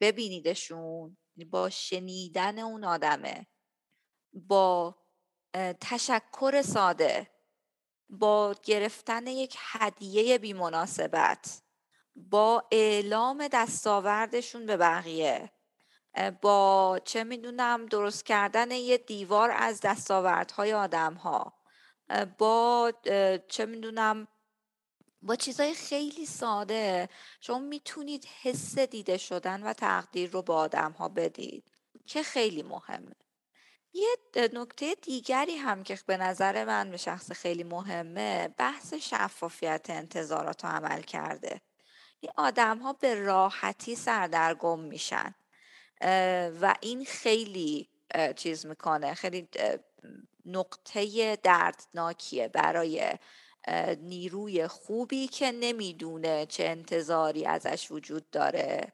ببینیدشون با شنیدن اون آدمه با تشکر ساده با گرفتن یک هدیه بی مناسبت با اعلام دستاوردشون به بقیه. با چه می‌دونم درست کردن یه دیوار از دستاوردهای آدم ها با چه می‌دونم با چیزای خیلی ساده. شما می‌تونید حس دیده شدن و تقدیر رو با آدم ها بدید. که خیلی مهمه. یه نکته دیگری هم که به نظر من به شخص خیلی مهمه بحث شفافیت انتظارات و عمل کرده. این آدم ها به راحتی سردرگم میشن و این خیلی چیز می‌کنه خیلی نقطه دردناکیه برای نیروی خوبی که نمی‌دونه چه انتظاری ازش وجود داره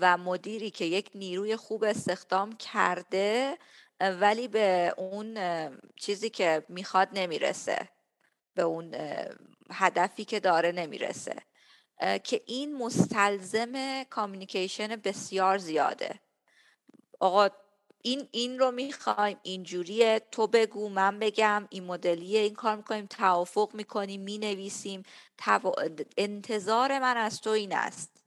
و مدیری که یک نیروی خوب استخدام کرده ولی به اون چیزی که می‌خواد نمی‌رسه به اون هدفی که داره نمی‌رسه. که این مستلزم کامیونیکیشن بسیار زیاده. آقا این این رو می‌خوایم اینجوریه تو بگو من بگم این مدلیه این کار می‌کنیم توافق می‌کنیم می‌نویسیم. انتظار من از تو این است.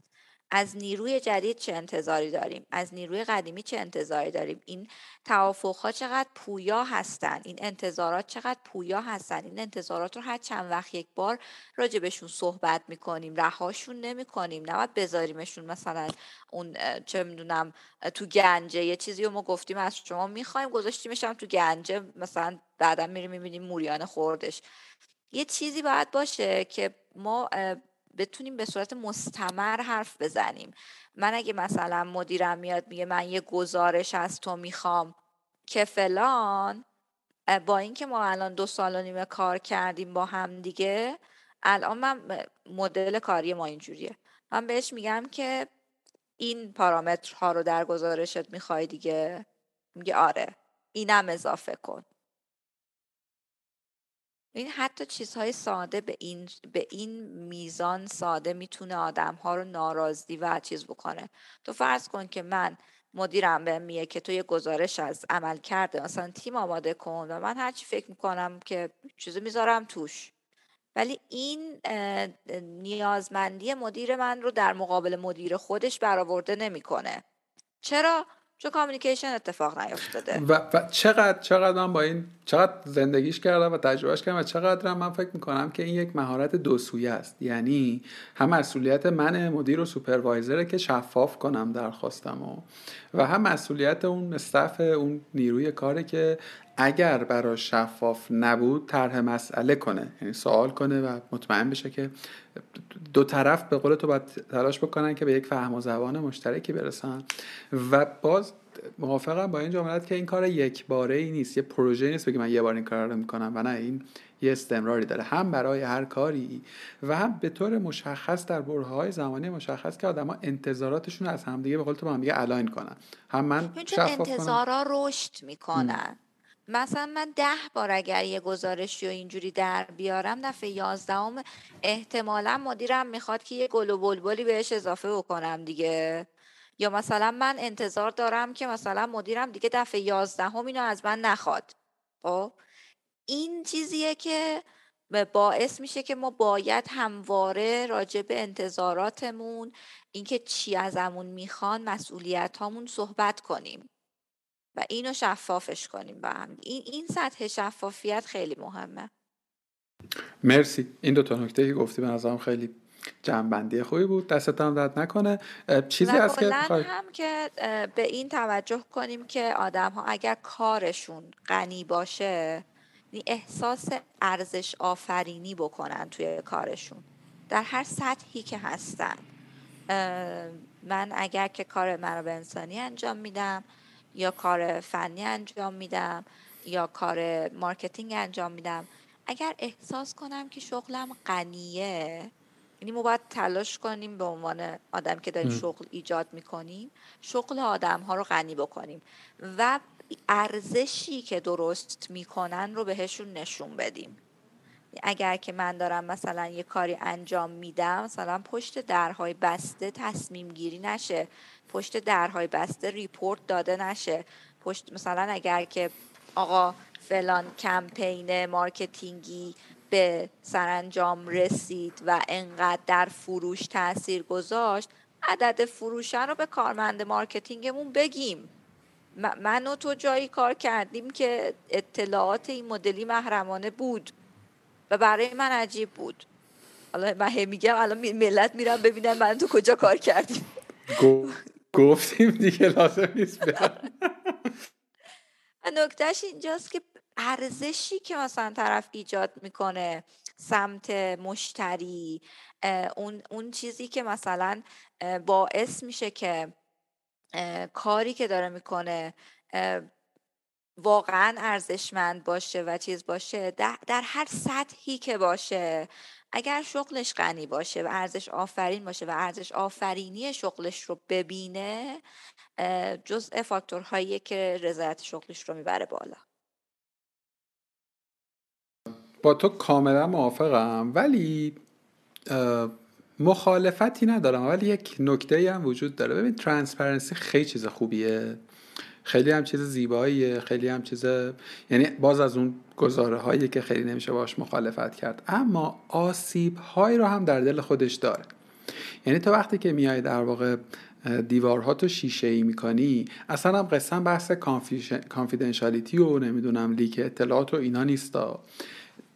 از نیروی جدید چه انتظاری داریم؟ از نیروی قدیمی چه انتظاری داریم؟ این توافق چقدر پویا هستن؟ این انتظارات چقدر پویا هستن؟ این انتظارات رو هر چند وقت یک بار راجع بهشون صحبت می‌کنیم رهاشون نمی‌کنیم. نباید بذاریمشون مثلا اون چه می‌دونم تو گنجه. یه چیزی رو ما گفتیم از شما می‌خوایم گذاشتیمش هم تو گنجه. مثلا بعدا میریم می‌بینیم موریان خوردش. یه چیزی باید باشه که ما بتونیم به صورت مستمر حرف بزنیم. من اگه مثلا مدیرم میاد میگه من یه گزارش از تو می‌خوام که فلان با اینکه ما الان دو سال و نیمه کار کردیم با هم دیگه الان من مدل کاری ما اینجوریه. من بهش میگم که این پارامترها رو در گزارشت می‌خوای دیگه؟ میگه آره اینم اضافه کن. این حتی چیزهای ساده به این, به این میزان ساده می‌تونه آدم ها رو ناراضی و چیز بکنه. تو فرض کن که من مدیرم به میگه که تو یه گزارش از عمل کرده مثلا تیم آماده کن و من هرچی فکر می‌کنم که چیزی می‌ذارم توش. ولی این نیازمندی مدیر من رو در مقابل مدیر خودش برآورده نمی‌کنه. چرا؟ چون کامیکیشن اتفاق نیفتاده و, و چقدر چقدر من با این چقدر زندگیش کردم و تجربهش کردم و چقدر من فکر می‌کنم که این یک مهارت دو سویه است. یعنی هم مسئولیت من مدیر و سوپروایزره که شفاف کنم درخواستم و و هم مسئولیت اون استف اون نیروی کاره که اگر برای شفاف نبود طرح مسئله کنه. یعنی سوال کنه و مطمئن بشه که دو طرف به قول تو باید تلاش بکنن که به یک فهم و زبان مشترکی برسن. و باز موافقم با این جملت که این کار یک باره ای نیست یه پروژه نیست بگی من یه بار این کار رو می‌کنم و نه این یه استمراری داره. هم برای هر کاری و هم به طور مشخص در بره های زمانی مشخص که آدما انتظاراتشون از همدیگه به قول تو با همدیگه الاین کنن. هم من انتظارا رشد می‌کنن. مثلا من ده بار اگر یه گزارشی و اینجوری در بیارم دفعه یازدهم احتمالا مدیرم می‌خواد که یه گل و بلبلی بهش اضافه بکنم دیگه. یا مثلا من انتظار دارم که مثلا مدیرم دیگه دفعه یازدهم اینو از من نخواد. خب؟ این چیزیه که باعث میشه که ما باید همواره راجع به انتظاراتمون اینکه چی ازمون می‌خوان مسئولیت هامون صحبت کنیم. و اینو شفافش کنیم با هم. این این سطح شفافیت خیلی مهمه. مرسی. این دو تا نکته که گفتی به نظرم خیلی جنبندی خوبی بود. دستت هم درد نکنه. چیزی هست که هم که به این توجه کنیم که آدم ها اگر کارشون غنی باشه یعنی احساس ارزش آفرینی بکنن توی کارشون. در هر سطحی که هستن. من اگر که کار منابع انسانی انجام میدم یا کار فنی انجام میدم یا کار marketing انجام میدم. اگر احساس کنم که شغلم غنیه یعنی ما باید تلاش کنیم به عنوان آدم که داریم شغل ایجاد می‌کنیم شغل آدم ها رو غنی بکنیم و ارزشی که درست می‌کنن رو بهشون نشون بدیم. اگر که من دارم مثلا یه کاری انجام میدم مثلا پشت درهای بسته تصمیم گیری نشه پشت درهای بسته report داده نشه. پشت مثلا اگر که آقا فلان کمپین marketing ی به سرانجام رسید و انقدر در فروش تاثیر گذاشت عدد فروشه رو به کارمند marketing مون بگیم. من و تو جایی کار کردیم که اطلاعات این مدلی محرمانه بود. و برای من عجیب بود. حالا من میگم الان ملت میرم ببینم من تو کجا کار کردیم. گفتیم دیگه لازم نیست نکتهش اینجاست که ارزشی که مثلا طرف ایجاد می‌کنه سمت مشتری اون, اون چیزی که مثلا باعث میشه که کاری که داره می‌کنه واقعا ارزشمند باشه و چیز باشه در, هر سطحی که باشه. اگر شغلش غنی باشه و ارزش آفرین باشه و ارزش آفرینی شغلش رو ببینه جزء فاکتورهایی که رضایت شغلش رو می‌بره بالا. با تو کاملا موافقم ولی مخالفتی ندارم ولی یک نکته هم وجود داره. ببین transparency خیلی چیز خوبیه. خیلی هم چیز زیباییه خیلی هم چیز یعنی باز از اون گزاره هایی که خیلی نمیشه باش مخالفت کرد. اما آسیب هایی رو هم در دل خودش داره. یعنی تو وقتی که میای در واقع دیوارها تو شیشه ای می‌کنی اصلا هم قسم بحث کانفیدنشالیتی و نمی‌دونم لیک اطلاعات و اینا نیستا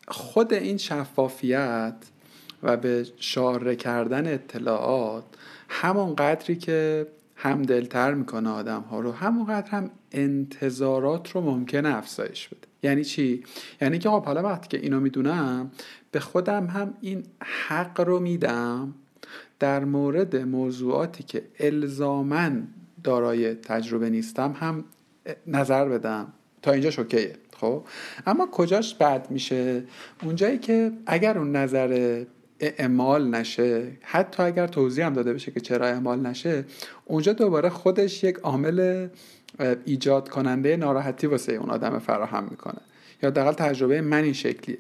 خود این شفافیت و به شاره کردن اطلاعات همون قدری که هم دلتر می‌کنه آدم ها رو. همونقدر هم انتظارات رو ممکنه افزایش بده. یعنی چی؟ یعنی که خب حالا وقتی که اینو می‌دونم به خودم هم این حق رو میدم در مورد موضوعاتی که الزامن دارای تجربه نیستم هم نظر بدم. تا اینجا شوکیه خب؟ اما کجاش بد میشه؟ اونجایی که اگر اون نظر اعمال نشه حتی اگر توضیح هم داده بشه که چرا اعمال نشه اونجا دوباره خودش یک عامل ایجاد کننده ناراحتی واسه اون آدم فراهم می‌کنه. یا دقیقا تجربه من این شکلی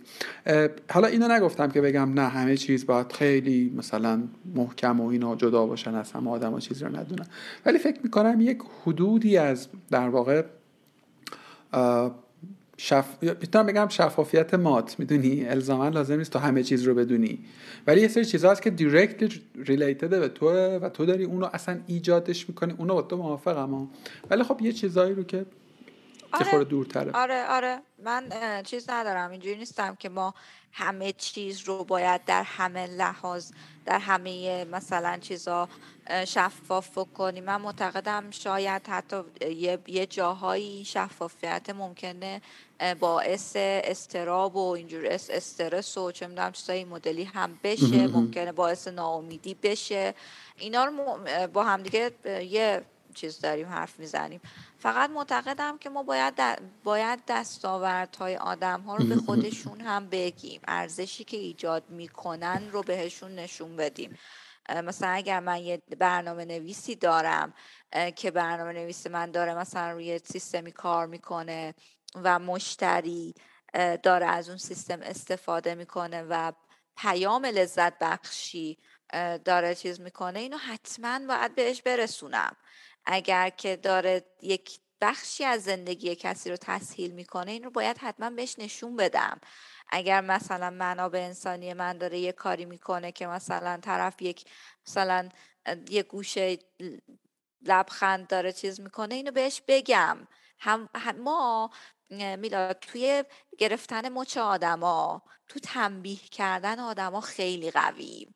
حالا اینو نگفتم که بگم نه همه چیز باید خیلی مثلا محکم و اینا جدا باشن از همه آدم و چیزی رو ندونن. ولی فکر می‌کنم یک حدودی از در واقع شف... می‌تونم بگم شفافیت مات می‌دونی؟ الزاما لازم نیست تو همه چیز رو بدونی. ولی یه سری چیزا هست که دایرکت ریلیتد به تو و تو داری اونو اصلا ایجادش می‌کنی. اونو با تو موافقم ولی خب یه چیزایی رو که آره. دورتره. آره آره. من چیز ندارم. اینجوری نیستم که ما همه چیز رو باید در همه لحاظ در همه مثلا چیزا شفاف کنیم من معتقدم شاید حتی یه, جاهایی شفافیت ممکنه باعث استراب و اینجور استرس و چه می‌دونم چیزای مدلی هم بشه ممکنه باعث ناامیدی بشه. اینا رو با همدیگه یه چیز داریم حرف می‌زنیم. فقط معتقدم که ما باید باید دستاوردهای آدم ها رو به خودشون هم بگیم. ارزشی که ایجاد می‌کنن رو بهشون نشون بدیم. مثلا اگر من یه برنامه نویسی دارم که برنامه نویس من داره مثلا روی سیستمی کار می‌کنه و مشتری داره از اون سیستم استفاده می‌کنه و پیام لذت بخشی داره چیز می‌کنه اینو حتما باید بهش برسونم. اگر که داره یک بخشی از زندگی کسی رو تسهیل می‌کنه این رو باید حتما بهش نشون بدم. اگر مثلا منابع انسانی من داره یه کاری می‌کنه که مثلا طرف یک مثلا یه گوشه لبخند داره چیز می‌کنه اینو بهش بگم. هم, ما میلاد توی گرفتن مچ آدما تو تنبیه کردن آدما خیلی قویم.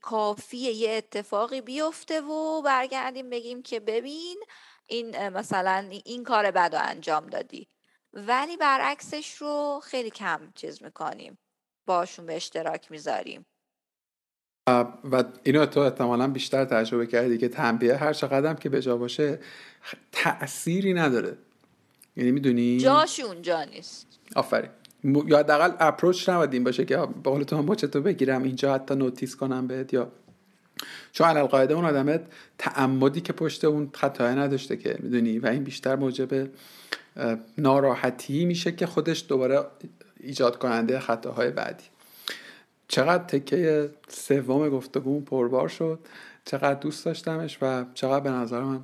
کافیه یه اتفاقی بیفته و برگردیم بگیم که ببین این مثلا این کار بد و انجام دادی. ولی برعکسش رو خیلی کم چیز می‌کنیم. باشون به اشتراک می‌ذاریم. و اینو تو احتمالا بیشتر تجربه کردی که تنبیه هر چقدر که به جا باشه تأثیری نداره. یعنی می‌دونی؟ جاش اونجا نیست. آفرین. یا حداقل اپروچ نباید این باشه که به قول تو تو بگیرم اینجا حتی نوتیس کنم بهت یا چون علال قاعده اون آدمت تعمدی که پشت اون خطای نداشته که می‌دونی و این بیشتر موجب ناراحتی میشه که خودش دوباره ایجاد کننده خطاهای بعدی. چقدر تکه سوم گفتگو پربار شد چقدر دوست داشتمش و چقدر به نظر من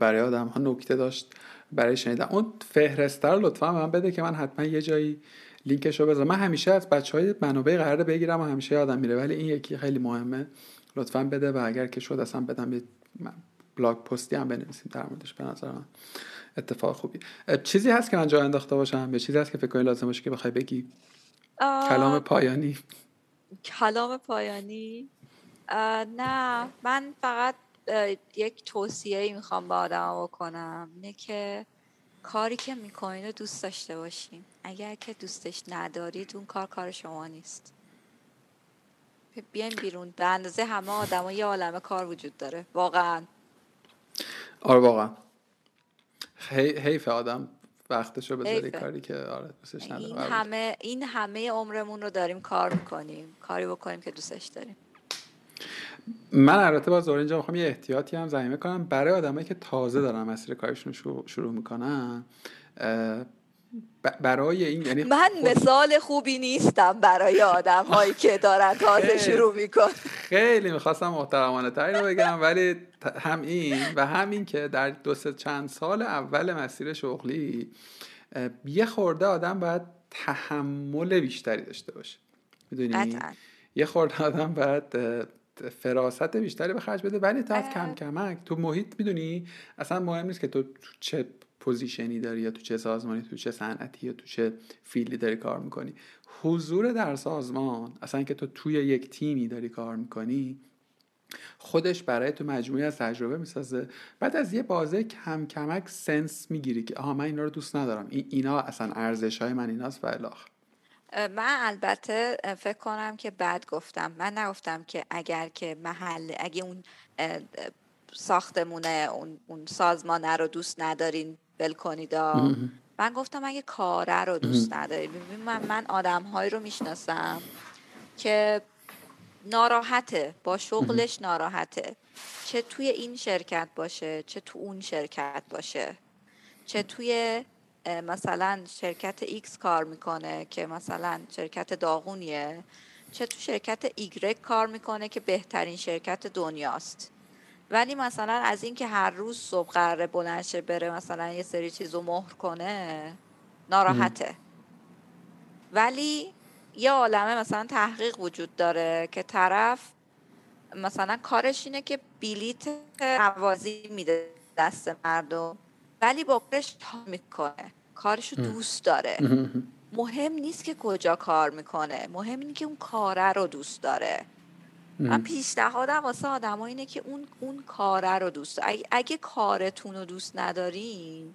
برای آدم ها نکته داشت. برای شنیدن. اون فهرسته رو لطفا من بده که من حتما یه جایی لینکش رو بذارم. من همیشه از بچه های منابع قرار بگیرم و همیشه یادم میره. ولی این یکی خیلی مهمه. لطفا بده و اگر که شد اصلا بدم یه بلاگ پستی هم بنویسیم در موردش به نظر من. اتفاق خوبی. چیزی هست که من جا انداخته باشم؟ یا چیزی هست که فکر کنی لازم باشه که بخوای بگی؟ کلام پایانی. کلام پایانی؟ نه. من فقط یک توصیه ای می‌خوام به آدم بکنم. اینه که کاری که می‌کنین رو دوست داشته باشین. اگر که دوستش ندارید اون کار کار شما نیست. بیاین بیرون. به اندازه همه آدم یه عالم کار وجود داره. واقعا. آره واقعا. حیف آدم. وقتشو بذاری کاری که آره دوستش نداره. این همه این همه عمرمون رو داریم کار می‌کنیم. کاری بکنیم که دوستش داریم. من البته باز اینجا می‌خوام یه احتیاطی هم زمینه کنم. برای آدمایی که تازه دارن مسیر کارشون شروع می‌کنن برای این یعنی من مثال خوبی نیستم برای آدم هایی که دارن تازه شروع میکن خیلی می‌خواستم محترمانه تری رو بگم ولی هم این و همین که در دو سه چند سال اول مسیر شغلی یه خورده آدم باید تحمل بیشتری داشته باشه. می‌دونی؟ یه خورده آدم باید فراست بیشتری به خرج بده ولی تا کم کمک. تو محیط می‌دونی اصلا مهم نیست که تو چه position ی داری یا تو چه سازمانی تو چه صنعتی یا تو چه field ی داری کار می‌کنی. حضور در سازمان اصلا که تو توی یک تیمی داری کار می‌کنی خودش برای تو مجموعی از تجربه می‌سازه. بعد از یه بازه کم کمک سنس می‌گیری که آها من اینا رو دوست ندارم. این اینا اصلا ارزش های من ایناست و الاخ من البته فکر کنم که بعد گفتم. من نگفتم که اگر که محل اگه اون ساختمونه اون, اون سازمانه رو دوست ندارین ول کنید من گفتم اگه کاره رو دوست نداری من من آدم هایی رو می‌شناسم که ناراحته با شغلش ناراحته. چه توی این شرکت باشه چه تو اون شرکت باشه. چه توی مثلا شرکت ایکس کار می‌کنه که مثلا شرکت داغونیه. چه تو شرکت ایگرک کار می‌کنه که بهترین شرکت دنیاست. ولی مثلا از اینکه هر روز صبح قراره بلند بره مثلا یه سری چیز رو مهر کنه ناراحته. ولی یه عالمه مثلا تحقیق وجود داره که طرف مثلا کارش اینه که بلیت عوازی میده دست مردم. ولی با کارش می‌کنه. کارش رو دوست داره. مهم نیست که کجا کار می‌کنه. مهم اینه که اون کاره رو دوست داره. من پیشنهادم واسه آدم اینه که اون, اون کاره رو دوست اگه, اگه کارتون رو دوست ندارین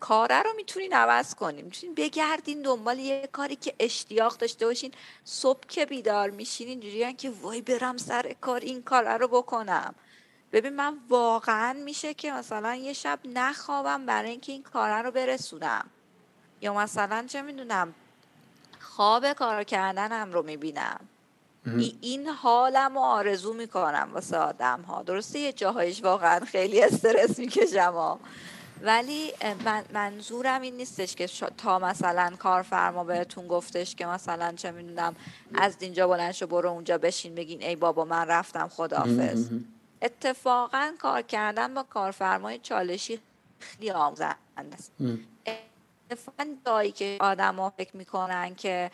کاره رو می‌تونین عوض کنین. می‌تونین بگردین دنبال یه کاری که اشتیاق داشته باشین. صبح که بیدار میشین اینجوری که وای برم سر کار این کار رو بکنم. ببین من واقعا میشه که مثلا یه شب نخوابم برای اینکه این کاره رو برسونم. یا مثلا چه می‌دونم خواب کار کردنم رو می‌بینم. این حالم رو آرزو می‌کنم واسه آدم ها درسته یه جاهایش واقعا خیلی استرس می‌کشم ولی من منظورم این نیستش که تا مثلا کارفرما بهتون گفتش که مثلا چه می‌دونم از اینجا بلند شو برو اونجا بشین بگین ای بابا من رفتم خداحافظ. اتفاقا کار کردن با کارفرمای چالشی خیلی آموزنده است. اتفاقا جایی که آدما فکر می‌کنن که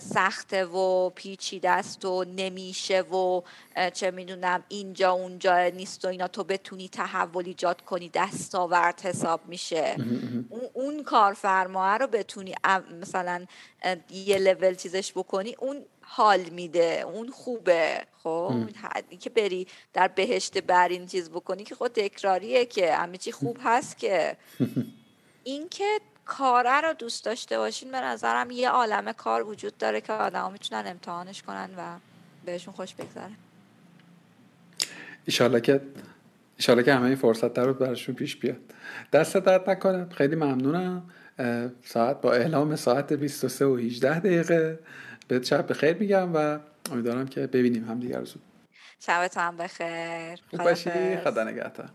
سخته و پیچیده است و نمیشه و چه می‌دونم اینجا اونجا نیست و اینا تو بتونی تحول ایجاد کنی دستاورد حساب میشه. اون کارفرما رو بتونی مثلا یه لول چیزش بکنی اون حال میده اون خوبه. خب که بری در بهشت برین چیز بکنی که خود تکراریه که همه چی خوب هست که. این که کاره رو دوست داشته باشین به نظرم یه عالم کار وجود داره که آدم می‌تونن امتحانش کنن و بهشون خوش بگذره. ایشالله که ایشالله که همه این فرصت رو براشون پیش بیاد. دست درد نکنه. خیلی ممنونم. ساعت با اعلام ساعت 23 و 18 دقیقه. به شب بخیر میگم و امیدوارم که ببینیم هم دیگر زود شبتون هم بخیر. خوب باشی. خدا نگهدار.